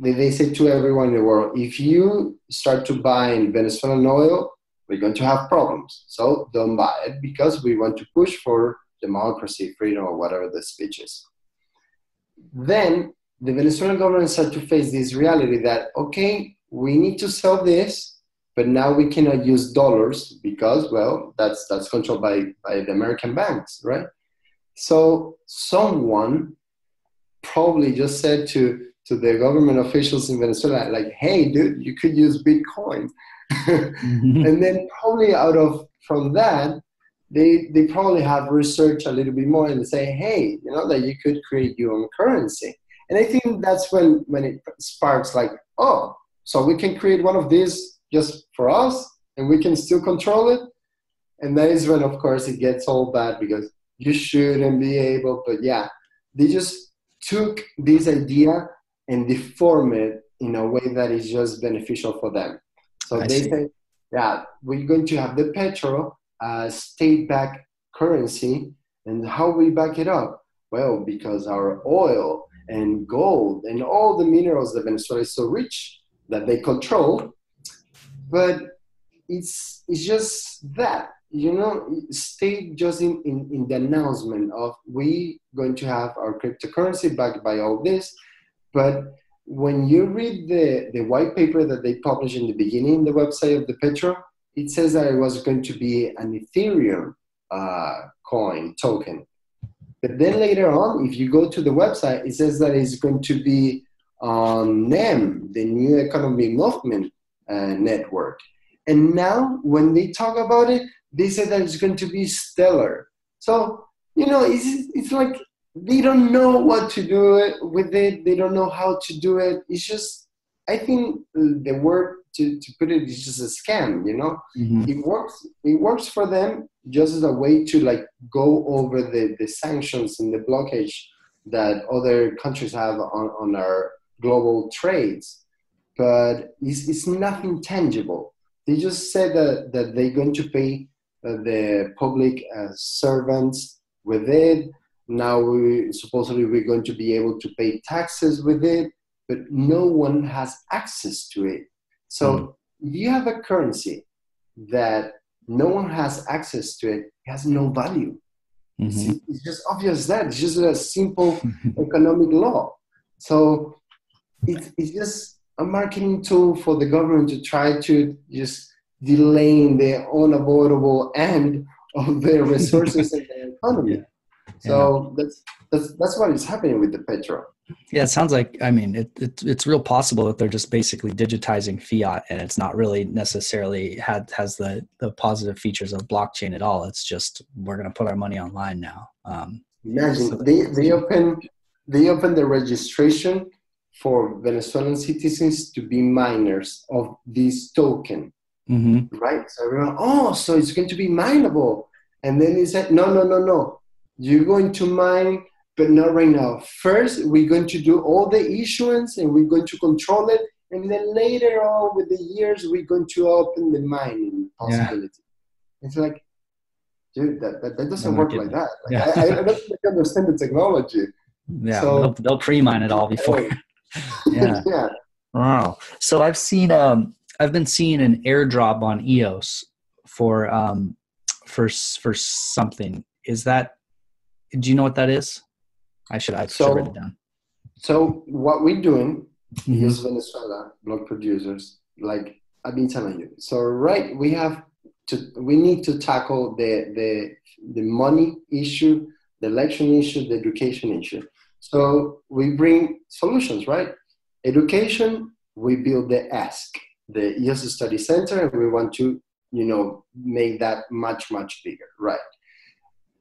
they say to everyone in the world, if you start to buy Venezuelan oil, we're going to have problems. So don't buy it because we want to push for democracy, freedom, or whatever the speech is. Then the Venezuelan government started to face this reality that, okay, we need to sell this, but now we cannot use dollars because, well, that's, that's controlled by, by the American banks, right? So someone probably just said to to the government officials in Venezuela, like, hey, dude, you could use Bitcoin. mm-hmm. *laughs* And then probably out of from that, they they probably have researched a little bit more and say, hey, you know, that you could create your own currency. And I think that's when when it sparks like, oh, so we can create one of these just for us and we can still control it. And that is when of course it gets all bad because you shouldn't be able, but yeah, they just took this idea and deform it in a way that is just beneficial for them. So I they see. say, yeah, we're going to have the petro uh, state-backed currency, and how we back it up? Well, because our oil and gold and all the minerals that Venezuela is so rich that they control, but it's it's just that you know stay just in, in, in the announcement of we going to have our cryptocurrency backed by all this but when you read the, the white paper that they published in the beginning, the website of the Petro, it says that it was going to be an Ethereum uh, coin token. But then later on, if you go to the website, it says that it's going to be on NEM, the New Economy Movement uh, Network. And now, when they talk about it, they say that it's going to be Stellar. So, you know, it's, it's like they don't know what to do it with it. They don't know how to do it. It's just, I think the word to, to put it is just a scam. You know, mm-hmm. it works. It works for them just as a way to like go over the the sanctions and the blockage that other countries have on, on our global trades. But it's, it's nothing tangible. They just said that, that they're going to pay uh, the public uh, servants with it now we supposedly we're going to be able to pay taxes with it, but no one has access to it. So mm. if you have a currency that no one has access to it, it has no value. Mm-hmm. It's, it's, just obvious that it's just a simple *laughs* economic law. So it, it's just a marketing tool for the government to try to just delay the unavoidable end of their *laughs* resources in the economy. Yeah. So yeah. that's that's that's what is happening with the petro. Yeah, it sounds like I mean it, it, it's real possible that they're just basically digitizing fiat, and it's not really necessarily had has the the positive features of blockchain at all. It's just we're going to put our money online now. Um, Imagine so they they open they open the registration for Venezuelan citizens to be miners of this token, mm-hmm. right? So everyone, oh, so it's going to be mineable, and then he said, no, no, no, no you're going to mine, but not right now. First, we're going to do all the issuance and we're going to control it. And then later on, with the years, we're going to open the mining possibility. Yeah. It's like, dude, that, that, that doesn't work like that. Like, yeah. I, I, don't understand the technology. Yeah, so, they'll, they'll pre-mine it all before. *laughs* yeah. *laughs* yeah. Wow. So I've seen, um, I've been seeing an airdrop on EOS for, um, for, for something. Is that do you know what that is? I should I so, write it down. So what we're doing mm-hmm. EOS Venezuela block producers, like I've been telling you. So right, we have to we need to tackle the the the money issue, the election issue, the education issue. So we bring solutions, right? Education, we build the ESC, the EOS Study Center, and we want to, you know, make that much, much bigger, right?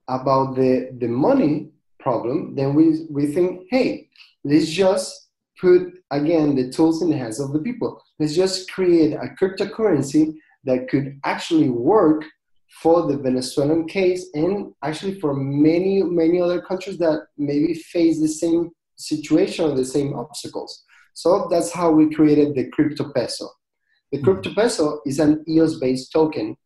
About the, the money problem, then we, we think, hey, let's just put, again, the tools in the hands of the people. Let's just create a cryptocurrency that could actually work for the Venezuelan case and actually for many, many other countries that maybe face the same situation or the same obstacles. So that's how we created the crypto peso. The mm-hmm. crypto peso is an EOS based token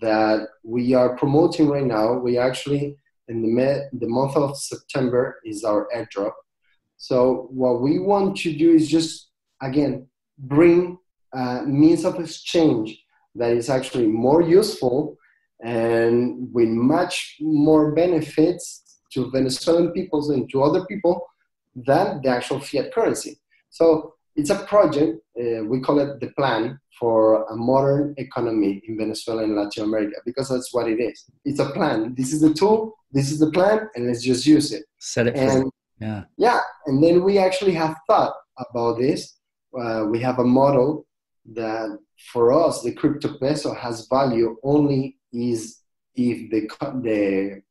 that we are promoting right now. We actually, in the, the month of September, is our airdrop. So, what we want to do is just, again, bring uh, means of exchange that is actually more useful and with much more benefits to Venezuelan peoples and to other people than the actual fiat currency. So it's a project, uh, we call it the plan for a modern economy in Venezuela and Latin America because that's what it is. It's a plan. This is the tool, this is the plan, and let's just use it. Set it and, Yeah. Yeah. And then we actually have thought about this. Uh, we have a model that for us, the crypto peso has value only is if the, the,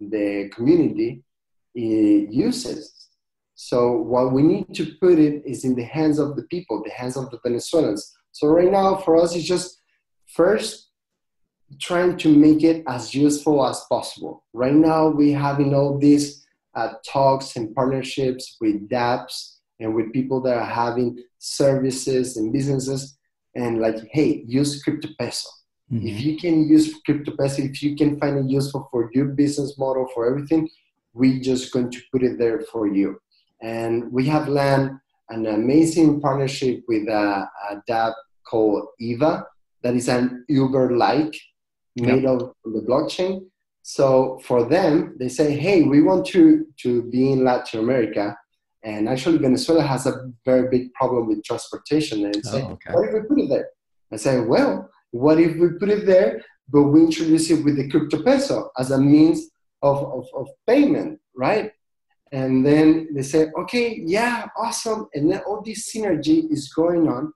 the community uh, uses so what we need to put it is in the hands of the people, the hands of the Venezuelans. So right now for us it's just first trying to make it as useful as possible. Right now we having all these uh, talks and partnerships with dApps and with people that are having services and businesses and like, hey, use crypto peso. Mm-hmm. If you can use crypto peso, if you can find it useful for your business model, for everything, we just going to put it there for you. And we have landed an amazing partnership with a, a dApp called Eva that is an Uber-like made yep. of the blockchain. So for them, they say, hey, we want to, to be in Latin America. And actually, Venezuela has a very big problem with transportation. And say, oh, okay. what if we put it there? I say, well, what if we put it there, but we introduce it with the crypto peso as a means of, of, of payment, right? And then they say okay yeah awesome. And then all this synergy is going on.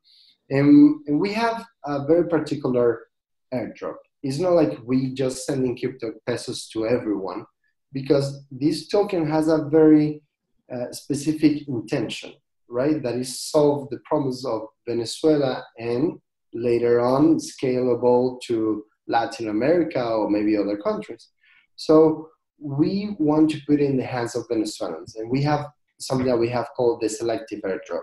And, and we have a very particular airdrop. It's not like we just sending crypto pesos to everyone because this token has a very uh, specific intention right? That is solve the problems of venezuela and later on scalable to latin america or maybe other countries. So we want to put it in the hands of Venezuelans, and we have something that we have called the selective airdrop.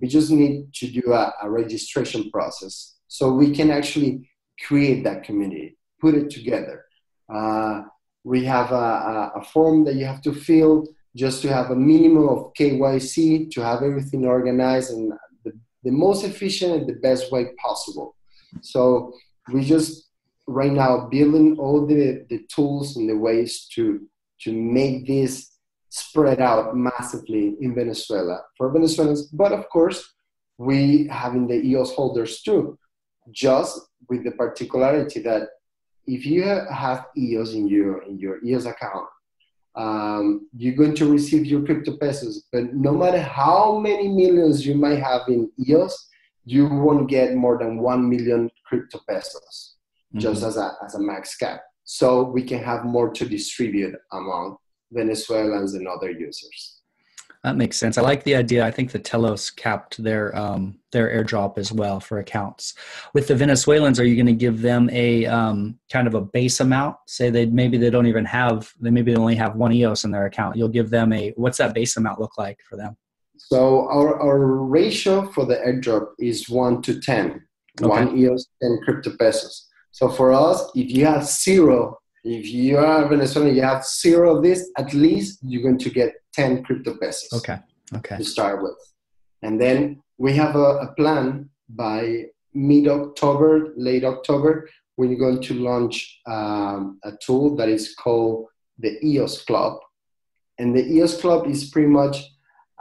We just need to do a, a registration process so we can actually create that community, put it together. Uh, we have a, a, a, form that you have to fill just to have a minimum of KYC to have everything organized and the, the most efficient and the best way possible. So we just right now building all the, the tools and the ways to to make this spread out massively in Venezuela for Venezuelans, but of course we having the EOS holders too, just with the particularity that if you have EOS in your in your EOS account, um, you're going to receive your crypto pesos. But no matter how many millions you might have in EOS, you won't get more than one million crypto pesos mm-hmm. just as a, as a max cap. So we can have more to distribute among Venezuelans and other users. That makes sense. I like the idea. I think the Telos capped their um, their airdrop as well for accounts. With the Venezuelans, are you going to give them a um, kind of a base amount? Say they maybe they don't even have they maybe they only have one EOS in their account. You'll give them a what's that base amount look like for them? So our, our ratio for the airdrop is one to ten. Okay. One EOS, ten crypto pesos. So for us, if you have zero, if you are Venezuelan, you have zero of this, at least you're going to get 10 crypto pesos. Okay. Okay. To start with. And then we have a, a plan by mid October, late October, we're going to launch um, a tool that is called the EOS Club. And the EOS Club is pretty much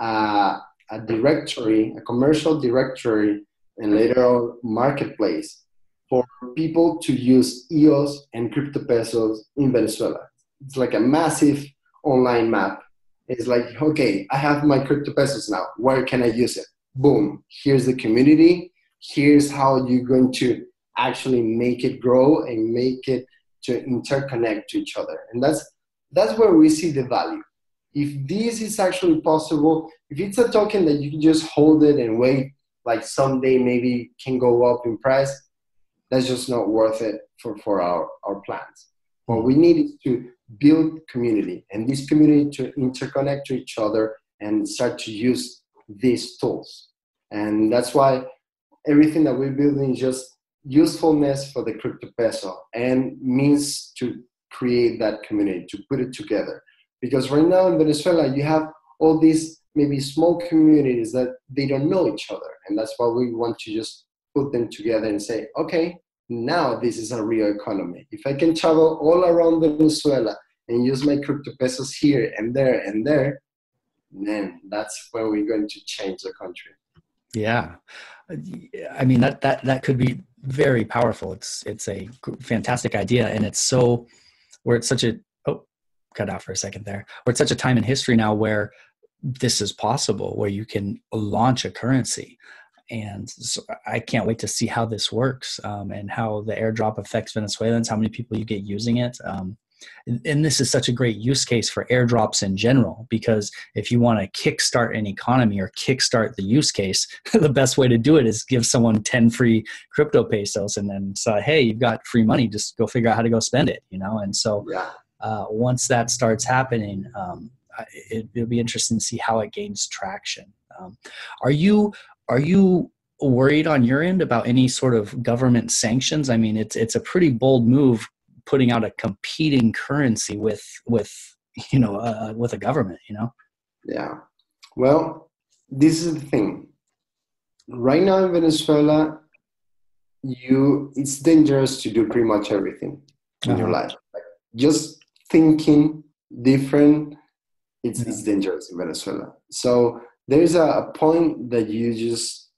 uh, a directory, a commercial directory, and later on marketplace for people to use EOS and crypto pesos in Venezuela. It's like a massive online map. It's like, okay, I have my crypto pesos now. Where can I use it? Boom, here's the community. Here's how you're going to actually make it grow and make it to interconnect to each other. And that's that's where we see the value. If this is actually possible, if it's a token that you can just hold it and wait, like someday maybe can go up in price, that's just not worth it for, for our, our plans. What mm-hmm. we need is to build community and this community to interconnect to each other and start to use these tools. And that's why everything that we're building is just usefulness for the crypto peso and means to create that community, to put it together. Because right now in Venezuela, you have all these maybe small communities that they don't know each other. And that's why we want to just put them together and say, okay, now this is a real economy. If I can travel all around Venezuela and use my crypto pesos here and there and there, then that's where we're going to change the country. Yeah. I mean that that that could be very powerful. It's it's a fantastic idea and it's so we're at such a oh cut out for a second there. We're at such a time in history now where this is possible where you can launch a currency and so I can't wait to see how this works um, and how the airdrop affects Venezuelans, how many people you get using it. Um, and this is such a great use case for airdrops in general because if you want to kickstart an economy or kickstart the use case *laughs* the best way to do it is give someone 10 free crypto pesos and then say hey you've got free money just go figure out how to go spend it you know and so uh, once that starts happening um, it, will be interesting to see how it gains traction um, are you are you worried on your end about any sort of government sanctions? I mean, it's it's a pretty bold move putting out a competing currency with with you know uh, with a government. You know. Yeah. Well, this is the thing. Right now in Venezuela, you it's dangerous to do pretty much everything in uh-huh. your life. Like just thinking different, it's, yeah. it's dangerous in Venezuela. So there's a, point that you just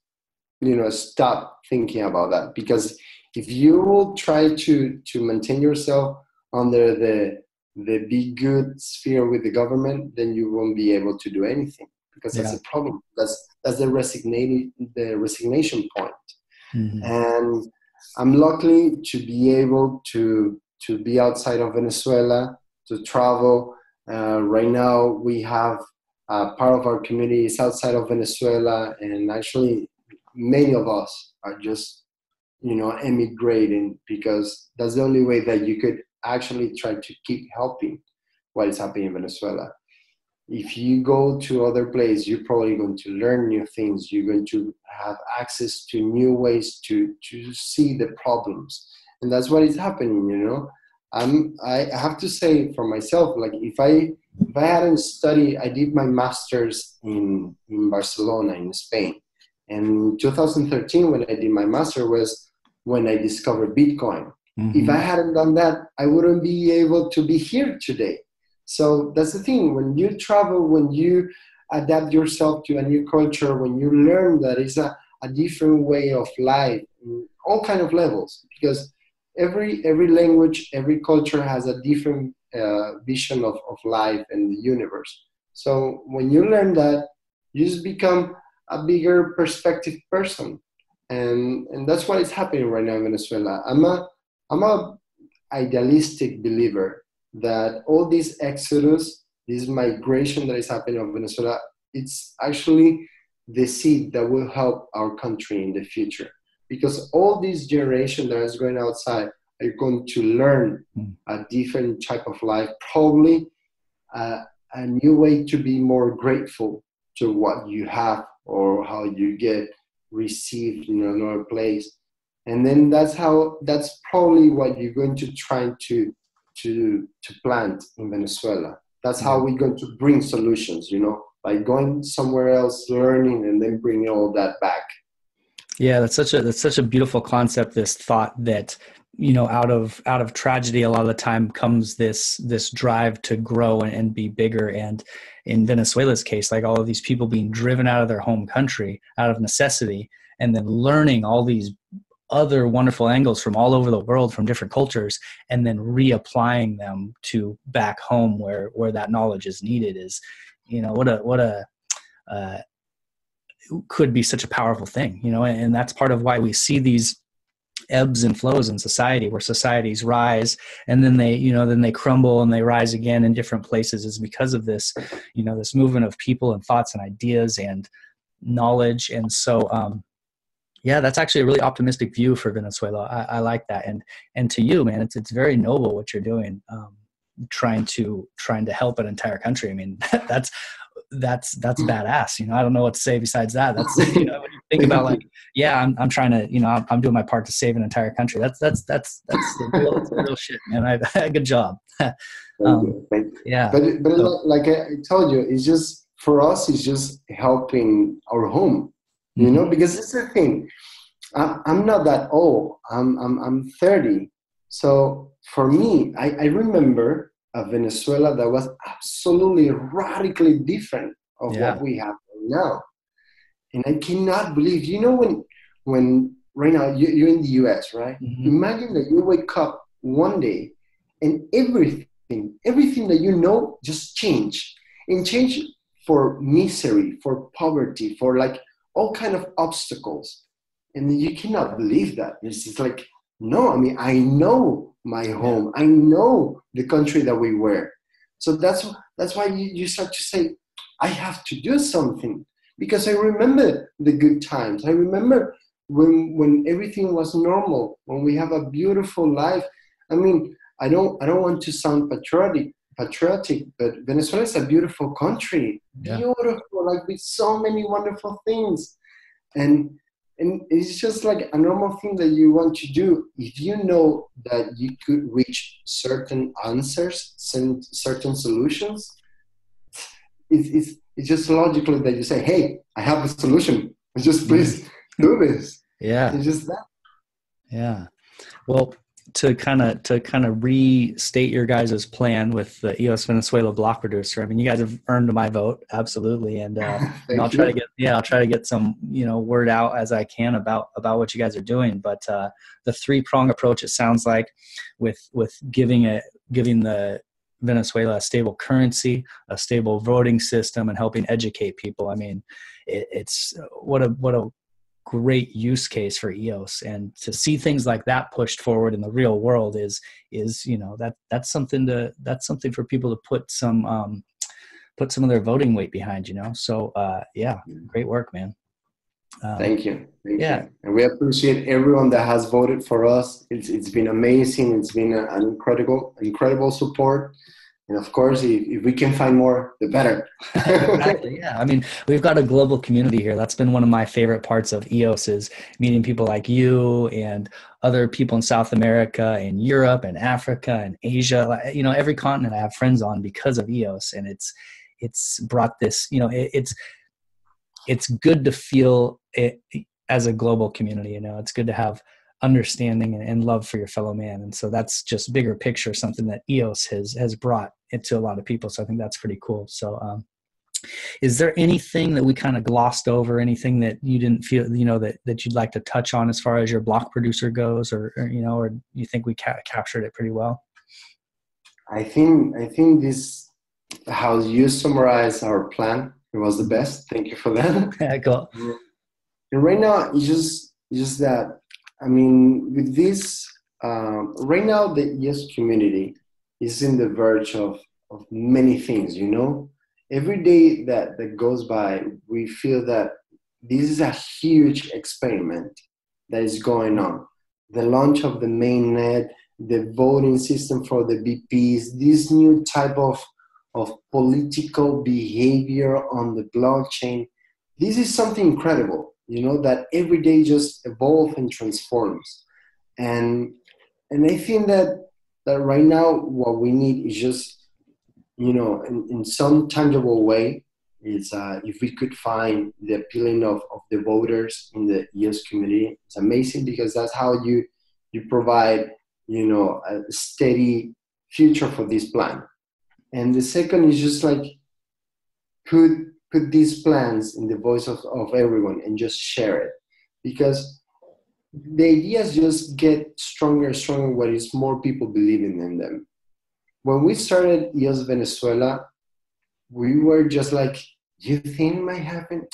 you know stop thinking about that. Because if you will try to to maintain yourself under the the be good sphere with the government then you won't be able to do anything. Because that's yeah. a problem. That's that's the resignation the resignation point. Mm-hmm. and i'm lucky to be able to to be outside of venezuela to travel. Uh, right now we have uh, part of our community is outside of Venezuela, and actually, many of us are just, you know, emigrating because that's the only way that you could actually try to keep helping what is happening in Venezuela. If you go to other places, you're probably going to learn new things. You're going to have access to new ways to to see the problems, and that's what is happening. You know, I'm I have to say for myself, like if I if I hadn't studied, I did my master's in in Barcelona in Spain, and 2013 when I did my master was when I discovered Bitcoin. Mm-hmm. If I hadn't done that, I wouldn't be able to be here today. So that's the thing. When you travel, when you adapt yourself to a new culture, when you learn that it's a, a different way of life, all kind of levels, because every every language, every culture has a different uh, vision of, of life and the universe. So when you learn that, you just become a bigger perspective person, and and that's what is happening right now in Venezuela. I'm a I'm a idealistic believer that all this exodus, this migration that is happening in Venezuela, it's actually the seed that will help our country in the future because all this generation that is going outside are going to learn hmm. a different type of life, probably uh, a new way to be more grateful to what you have or how you get received in another place. And then that's how that's probably what you're going to try to to to plant in Venezuela. That's how we're going to bring solutions, you know, by going somewhere else, learning, and then bringing all that back. Yeah, that's such a that's such a beautiful concept. This thought that you know out of out of tragedy a lot of the time comes this this drive to grow and, and be bigger and in venezuela's case like all of these people being driven out of their home country out of necessity and then learning all these other wonderful angles from all over the world from different cultures and then reapplying them to back home where where that knowledge is needed is you know what a what a uh, could be such a powerful thing you know and, and that's part of why we see these ebbs and flows in society where societies rise and then they you know then they crumble and they rise again in different places is because of this you know this movement of people and thoughts and ideas and knowledge. And so um yeah that's actually a really optimistic view for venezuela. I, I like that. And and to you man it's it's very noble what you're doing um trying to trying to help an entire country. I mean *laughs* that's that's that's mm. badass. You know, I don't know what to say besides that. That's *laughs* you know, when you think about like, yeah, I'm I'm trying to, you know, I'm, I'm doing my part to save an entire country. That's that's that's that's the real, *laughs* that's the real shit, man. I, *laughs* good job. um, yeah, but but so, like I told you, it's just for us. It's just helping our home. You mm-hmm. know, because it's the thing. I'm, I'm not that old. I'm I'm I'm 30. So for me, I, I remember a Venezuela that was absolutely radically different of yeah. what we have now. And I cannot believe, you know, when when right now you, are in the US, right? Mm-hmm. Imagine that you wake up one day and everything, everything that you know just change and change for misery, for poverty, for like all kind of obstacles. And you cannot believe that. It's like, no, I mean, I know my home. I know the country that we were. So that's that's why you, you start to say, I have to do something because I remember the good times. I remember when when everything was normal, when we have a beautiful life. I mean, I don't I don't want to sound patriotic patriotic, but Venezuela is a beautiful country. Yeah. Beautiful, like with so many wonderful things. And and it's just like a normal thing that you want to do. If you know that you could reach certain answers certain solutions it's, it's, it's just logical that you say hey i have a solution. Just please do this. Yeah. It's just that. Yeah. Well to kind of to kind of restate your guys' plan with the EOS Venezuela block producer. I mean, you guys have earned my vote, absolutely, and, uh, *laughs* and I'll try to get yeah, I'll try to get some you know word out as I can about about what you guys are doing. But uh, the three prong approach, it sounds like, with with giving it giving the Venezuela a stable currency, a stable voting system, and helping educate people. I mean, it, it's what a what a great use case for EOS and to see things like that pushed forward in the real world is is you know that that's something to that's something for people to put some um put some of their voting weight behind you know? So uh yeah great work man. Um, thank you. Thank yeah. You. and we appreciate everyone that has voted for us. It's it's been amazing. It's been an incredible incredible support and of course if, we can find more the better. *laughs* Exactly yeah. I mean we've got a global community here. That's been one of my favorite parts of eos is meeting people like you and other people in south america and europe and africa and asia. You know every continent i have friends on because of eos and it's it's brought this you know it, it's it's good to feel it as a global community you know. It's good to have understanding and, and, love for your fellow man. And so that's just bigger picture something that eos has has brought into a lot of people. So i think that's pretty cool. So um, is there anything that we kind of glossed over? Anything that you didn't feel you know that, that you'd like to touch on as far as your block producer goes or, or you know or you think we ca- captured it pretty well? I think i think this how you summarize our plan it was the best. Thank you for that. Yeah, *laughs* cool. and right now it's just it's just that I mean, with this, um, right now the EOS community is in the verge of, of many things, you know? Every day that, that goes by, we feel that this is a huge experiment that is going on. The launch of the mainnet, the voting system for the BPs, this new type of, of political behavior on the blockchain. This is something incredible you know that every day just evolves and transforms and and i think that that right now what we need is just you know in, in some tangible way It's uh, if we could find the appealing of, of the voters in the EOS community, it's amazing because that's how you you provide you know a steady future for this plan. And the second is just like put put these plans in the voice of, of everyone and just share it because the ideas just get stronger and stronger when it's more people believing in them. When we started EOS Venezuela, we were just like, you think might happen?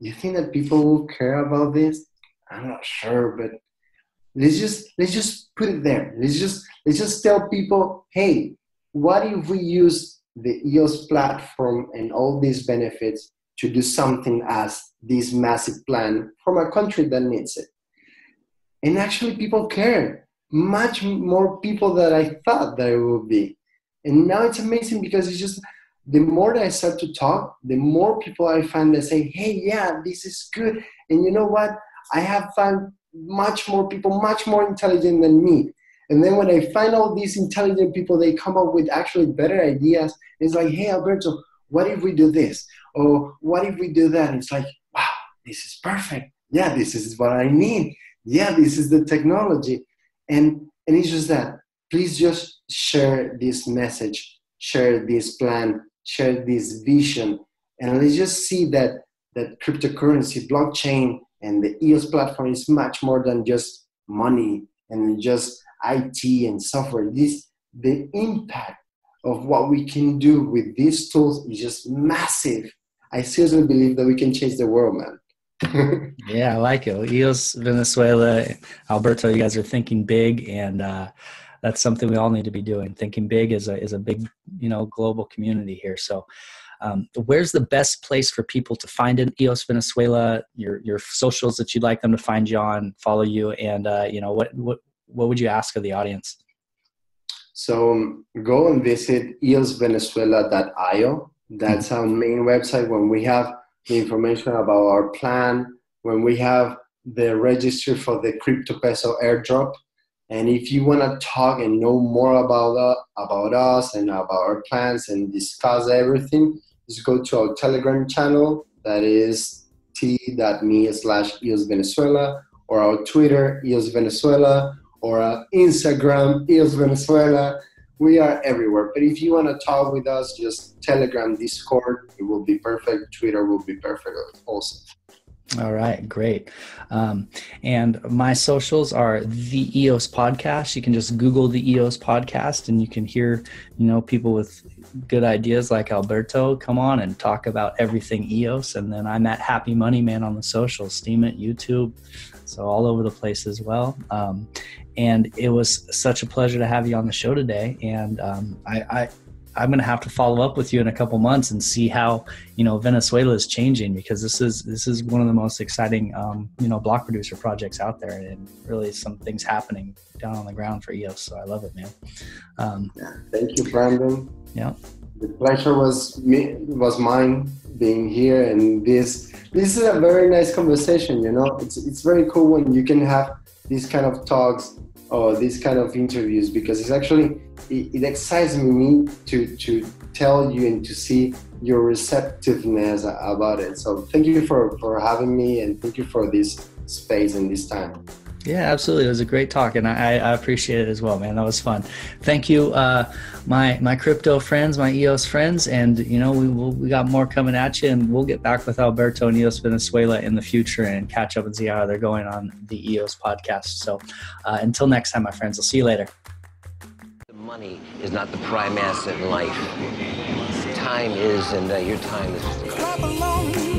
You think that people will care about this? I'm not sure, but let's just let's just put it there. Let's just let's just tell people, hey, what if we use the EOS platform and all these benefits to do something as this massive plan from a country that needs it? And actually, people care much more people than I thought that it would be. And now it's amazing because it's just the more that I start to talk, the more people I find that say, hey, yeah, this is good. And you know what? I have found much more people, much more intelligent than me. And then when I find all these intelligent people, they come up with actually better ideas. It's like, hey, Alberto, what if we do this? Or what if we do that? It's like, wow, this is perfect. Yeah, this is what I need. Yeah, this is the technology. And, and it's just that. Please just share this message, share this plan, share this vision, and let's just see that that cryptocurrency, blockchain, and the EOS platform is much more than just money and just IT and software. This the impact of what we can do with these tools is just massive. I seriously believe that we can change the world, man. *laughs* yeah, I like it. EOS Venezuela, Alberto, you guys are thinking big, and uh, that's something we all need to be doing. Thinking big is a is a big you know global community here. So. Um, where's the best place for people to find an EOS Venezuela? Your your socials that you'd like them to find you on, follow you, and uh, you know what what what would you ask of the audience? So um, go and visit eosvenezuela.io. That's our main website. When we have the information about our plan, when we have the register for the crypto peso airdrop, and if you want to talk and know more about uh, about us and about our plans and discuss everything, just go to our Telegram channel. That is t.me slash EOS Venezuela or our Twitter EOS Venezuela or our Instagram EOS Venezuela. We are everywhere. But if you want to talk with us, just Telegram, Discord. It will be perfect. Twitter will be perfect also. All right, great. Um, and my socials are the EOS podcast. You can just Google the EOS podcast and you can hear, you know, people with good ideas like Alberto come on and talk about everything EOS. And then I'm at Happy Money Man on the socials, Steemit, YouTube, so all over the place as well. Um, and it was such a pleasure to have you on the show today. And um, I, I, I'm going to have to follow up with you in a couple months and see how you know Venezuela is changing because this is this is one of the most exciting um, you know block producer projects out there and really some things happening down on the ground for EOS. So I love it, man. Um, thank you, Brandon. Yeah, the pleasure was me was mine being here and this this is a very nice conversation. You know, it's it's very cool when you can have these kind of talks or these kind of interviews because it's actually it, it excites me to to tell you and to see your receptiveness about it. So thank you for for having me and thank you for this space and this time. Yeah, absolutely. It was a great talk, and I, I appreciate it as well, man. That was fun. Thank you, uh, my my crypto friends, my EOS friends, and you know we we'll, we got more coming at you, and we'll get back with Alberto and EOS Venezuela in the future and catch up and see how they're going on the EOS podcast. So uh, until next time, my friends, I'll see you later. The money is not the prime asset in life. Time is, and uh, your time is.